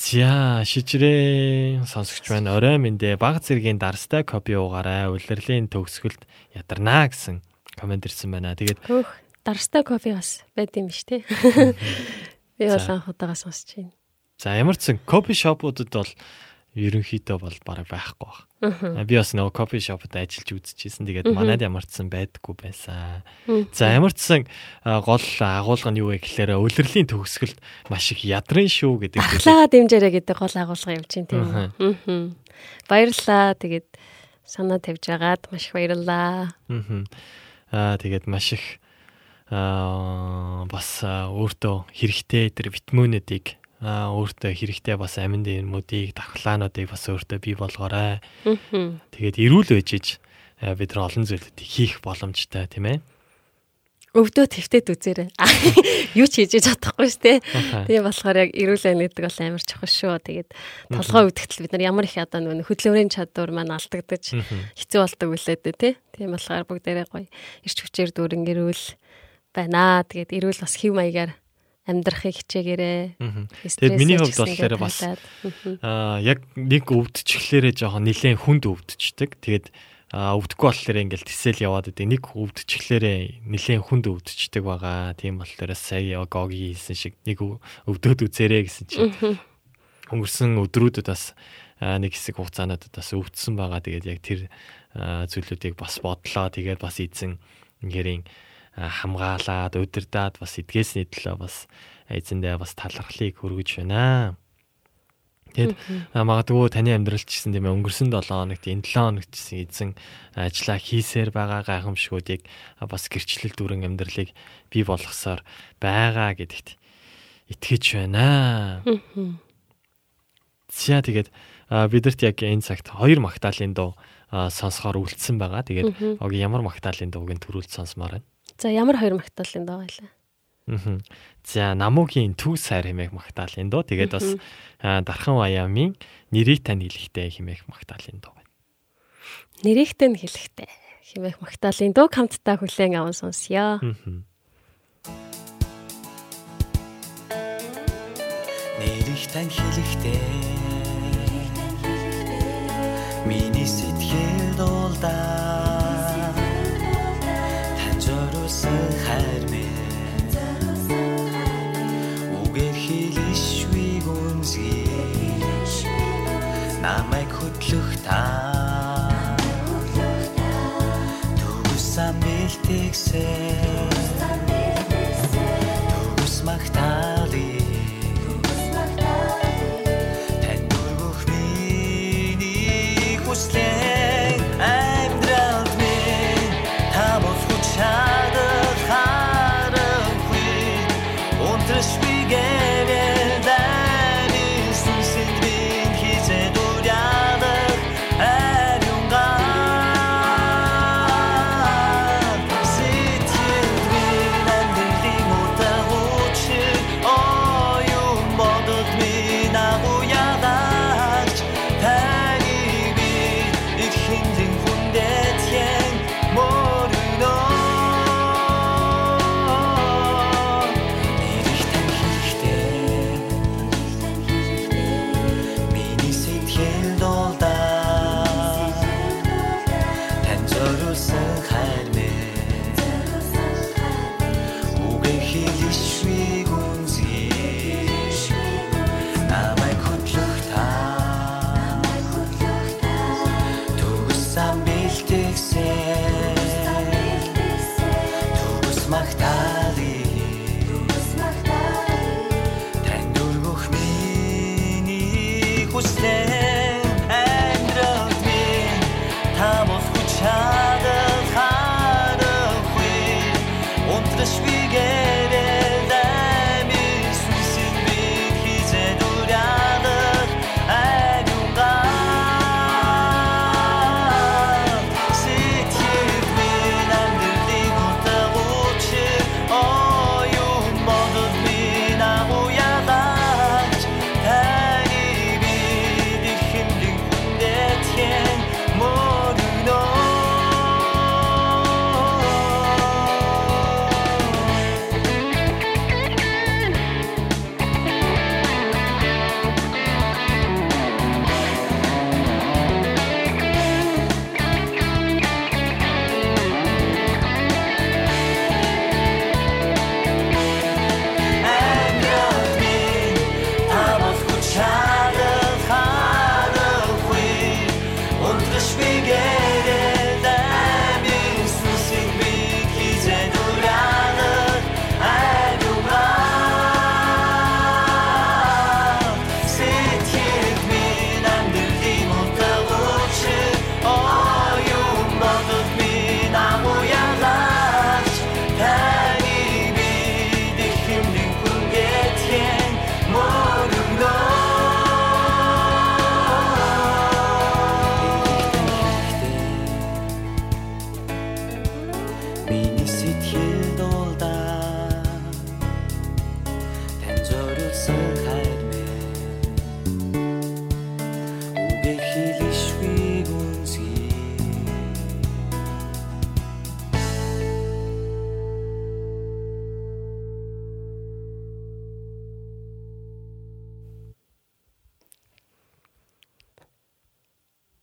За шижрээ сонсогч байна. Орой мэндэ баг зэргийн дарстай копи уугаарай. Улирлын төгсгөлд ядарнаа гэсэн комент ирсэн байна. Тэгээд Хөөх дарстай кофе бас байд юм биш те. [LAUGHS] Би бол анх удаага сонсч байна. за ямар ч сан кофе шопуудад бол ерөнхийдөө бол бараг байхгүй баг. Би бас нөгөө кофе шопод ажиллаж үзчихсэн. Тэгээд Мгм. манайд ямар ч сан байдаггүй байсан. За ямар ч сан гол агуулга нь юу вэ гэхээр улирлын төгсгөлд маш их ядрын шүү гэдэг. Ахлаа дэмжээрэй гэдэг гол агуулга явж байна тийм. Баярлалаа. Тэгээд санаа тавьж агаад маш их баярлалаа. Аа тэгээд маш их аа бас өөртөө хэрэгтэй тэр витаминуудыг өөртөө хэрэгтэй бас амин дээрмүүдийг давхлаануудыг бас өөртөө бий болгоорой. Тэгээд эрүүл байж иж бид нар олон зүйлүүдийг хийх боломжтой тийм ээ. өвдөө твтэд үзээрэй. [LAUGHS] Юу ч хийж чадахгүй шүү дээ. Тийм болохоор яг эрүүл байна гэдэг бол амар чухал шүү. Тэгээд толгой өвдөгтөл бид нар ямар их одоо нөгөө хөдөлмөрийн чадвар маань алдагдаж хэцүү болдог үлээд тий. Тийм болохоор бүгдээрээ гоё ирч хүчээр дүүрэн эрүүл байна. Тэгээд эрүүл бас хэв маягаар амьдрахыг хичээгээрэй. Мгм. Стрессээ миний хувьд болохоор бас. Аа яг нэг өвдчихлээрээ жоохон нилээн хүнд өвдчихдэг. Тэгээд аа өвдөхгүй болохоор ингээл тисэл яваад идэг. Нэг өвдчихлээрээ нилээн хүнд өвдчихдэг байгаа. Тийм болохоор сая яг оги хийсэн шиг нэг өв- өвдөөд үзээрэй гэсэн чинь өнгөрсөн өдрүүдэд бас нэг хэсэг хугацаануудад бас өвдсөн байгаа. Тэгээд яг тэр зүйлүүдийг бас бодлоо. Тэгээд бас эзэн ингээрийн хамгаалаад удирдаад бас эдгээсний төлөө бас эзэндээ бас талархлыг хүргэж байна. Тэгэд магадгүй таны амьдралч гэсэн тийм ээ өнгөрсөн 7 хоногт энэ 7 хоногт гэсэн эзэн ажиллаа хийсээр байгаа гайхамшгуудыг бас гэрчлэл дүүрэн амьдралыг бий болгосоор байгаа гэдэгт итгэж байна. За тэгээд бидэрт яг энэ цагт хоёр магтаалын дуу сонсохоор үлдсэн байгаа. Тэгээд оги ямар магтаалын дууг нь төрүүлж сонсомоор байна. За ямар хоёр магтаалын доо байлаа. Мгм. За намуугийн төв сайр хэмээх магтаалын дуу. Тэгээд бас аа, дархан баяамын нэрийг тань хэлэхтэй хэмээх магтаалын дуу байна. Нэрийгтэй нь хэлэхтэй хэмээх магтаалын дуу хамтдаа хүлээн аван сонсъё. Мгм. Нэрийг тань хэлэхдээ Миний сэтгэл дуулдаа accept.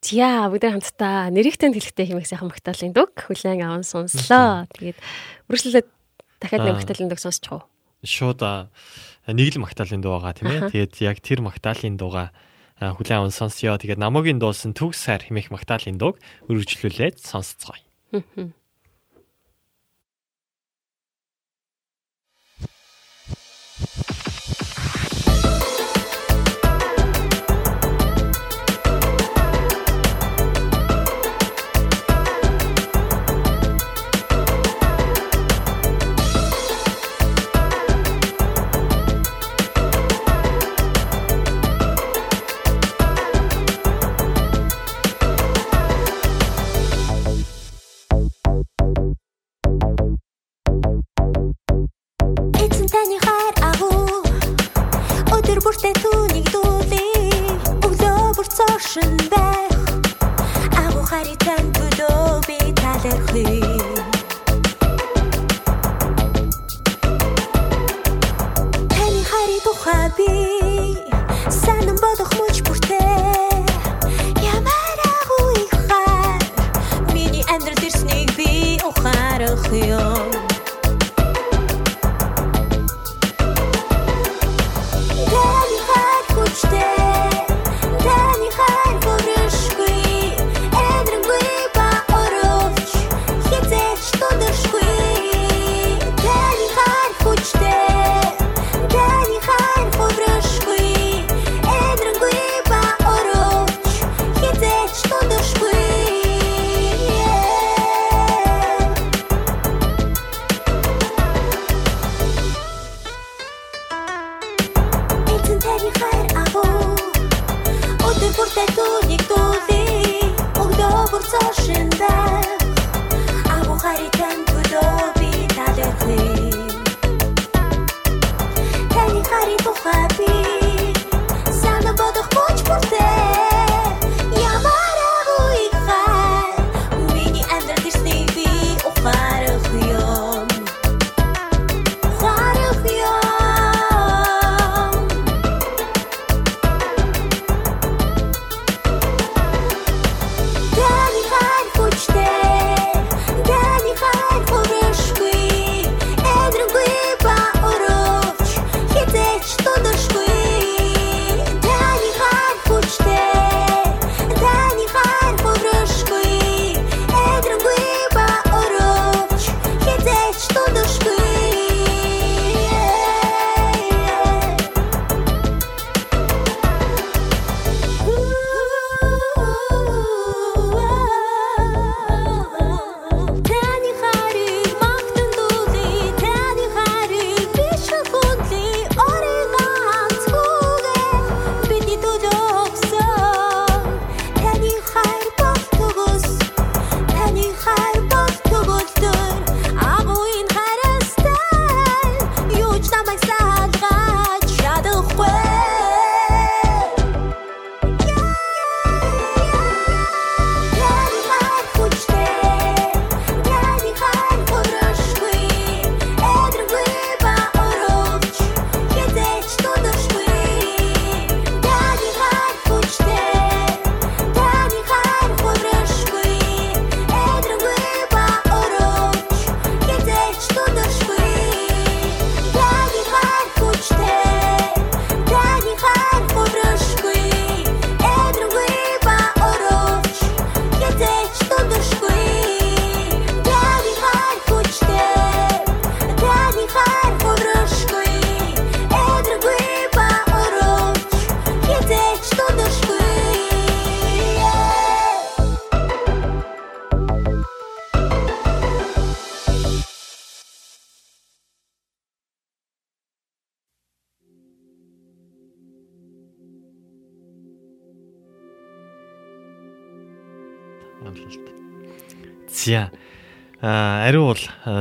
Зя бүгд хамтдаа нэрэгтэй хэлэхтэй хэмээх сайхан магтаалын дуг хүлэн аван сонслоо. Тэгээд үргэлжлүүлээд дахиад нэг магтаалын дуг сонсчих уу? Шууд нэг л магтаалын дуу байгаа тийм ээ. Тэгээд яг тэр магтаалын дууга а, хүлэн аван сонсё. Тэгээд намогийн дуулсан төгс сайр хэмээх магтаалын дууг үргэлжлүүлээд сонсцгоё. Эцэн бүртээ түүнийг дуулээ Өглөө бүр цоошин байх. Агуу хайрыг тань төлөө би талархъя Таны хайрыг тухай би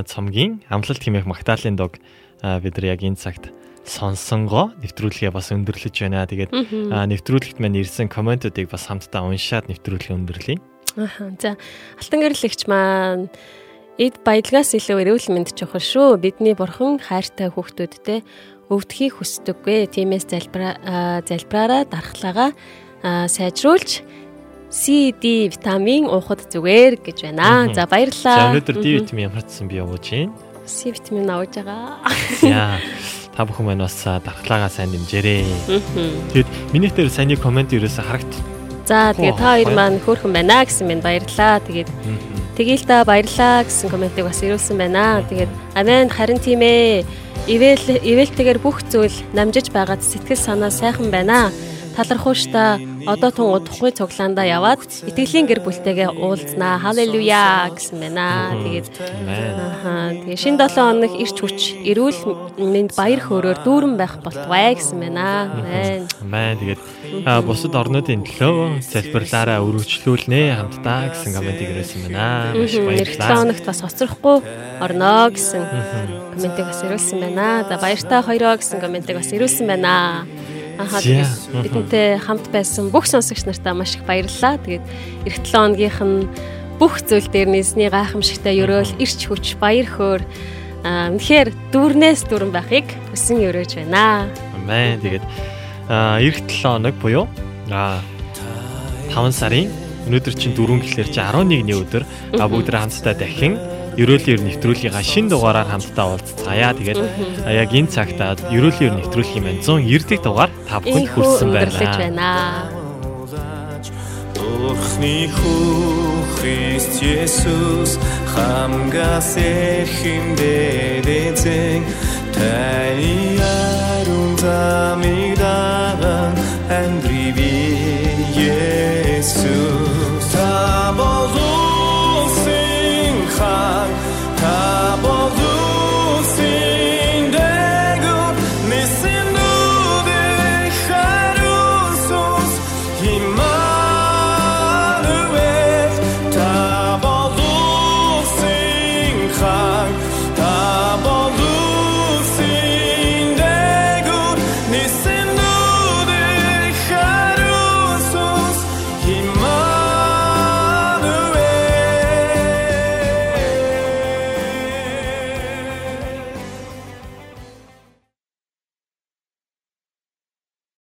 цомгийн амлалт хэмээх магтаалын дог бид нар яг энэ цагт сонсонгоо нэвтрүүлгээ бас өндөрлөж байна. Тэгээд нэвтрүүлэгт маань ирсэн комментуудыг бас хамтдаа уншаад нэвтрүүлгээ өндөрлөе. Аха. За алтан гэрэлэгч маань эд баялгаас илүү эрүүл мэнд чухал шүү. Бидний бурхан хайртай хүүхдүүдтэй өвдөхийг хүсдэггүй. Тиймээс залбираа залбираараа дархлаагаа сайжруулж C, D витамин уухад зүгээр гэж байна. За За баярлалаа. өнөөдөр D витамин ямарчсан би явууж байна. C витамин аваж байгаа. За та бүхэн маань бас дархлаагаа сайн дэмжээрэй. Тэгэд миний дээр сайн комент ерөөсө харагд. За тэгээд та хоёр маань хөөрхөн байна гэсэн мэнд баярлалаа. Тэгээд тэгээл та баярлалаа гэсэн комментиг бас ирүүлсэн байна. Тэгээд амен харин тийм ээ. Ивэл ивэлтэйгээр бүх зүйл намжиж байгаад сэтгэл санаа сайхан байна. Талархууш та одоо тун удахгүй цуглаандаа яваад итгэлийн гэр бүлтэйгээ уулзнаа. Халелуя гэсэн байна. Тэгээд Амен. Ахаа тэгээ шин 7 хоног ирч хүч эрүүл мэнд баяр хөөрөөр дүүрэн байх болтугай гэсэн байна. Амен. Амен. Тэгээд бусад орнуудын төлөө залбирлаараа өргөжлүүлнэ хамтдаа гэсэн комментиг ирүүлсэн байна. Маш Эх 7 баярлалаа. хоногт бас хоцрохгүй орно гэсэн комментиг бас ирүүлсэн байна. За баяртай хоёроо гэсэн комментиг бас ирүүлсэн байна. Ахаа тэгээд бидэнтэй хамт байсан бүх сонсогч нартаа маш их баярлалаа. Тэгээд эх 7 хоногийнх нь бүх зүйл дээр нийсний гайхамшигтай өрөөл ирч хүч баяр хөөр аа үнэхээр дүүрнээс дүүрэн байхыг хүсэн өрөөж байна. Амен. Тэгээд эх 7 хоног буюу а 5 сарын өнөөдөр чинь 4 гэхлээр чи 11-ний өдөр бүгд хамтдаа дахин Ерөөлийн нэвтрүүлгийнхаа шин дугаараар хамтдаа уулзцаая. Тэгээд яг энэ цагт а, ерөөлийн нэвтрүүлгийн маань 190 дэх дугаар та бүхэнд хүрсэн байна. хүү Христ Есүс хамгаас эрхэмдээд эзэн таны ярун замыг даган амьдрий би Есүс acabou.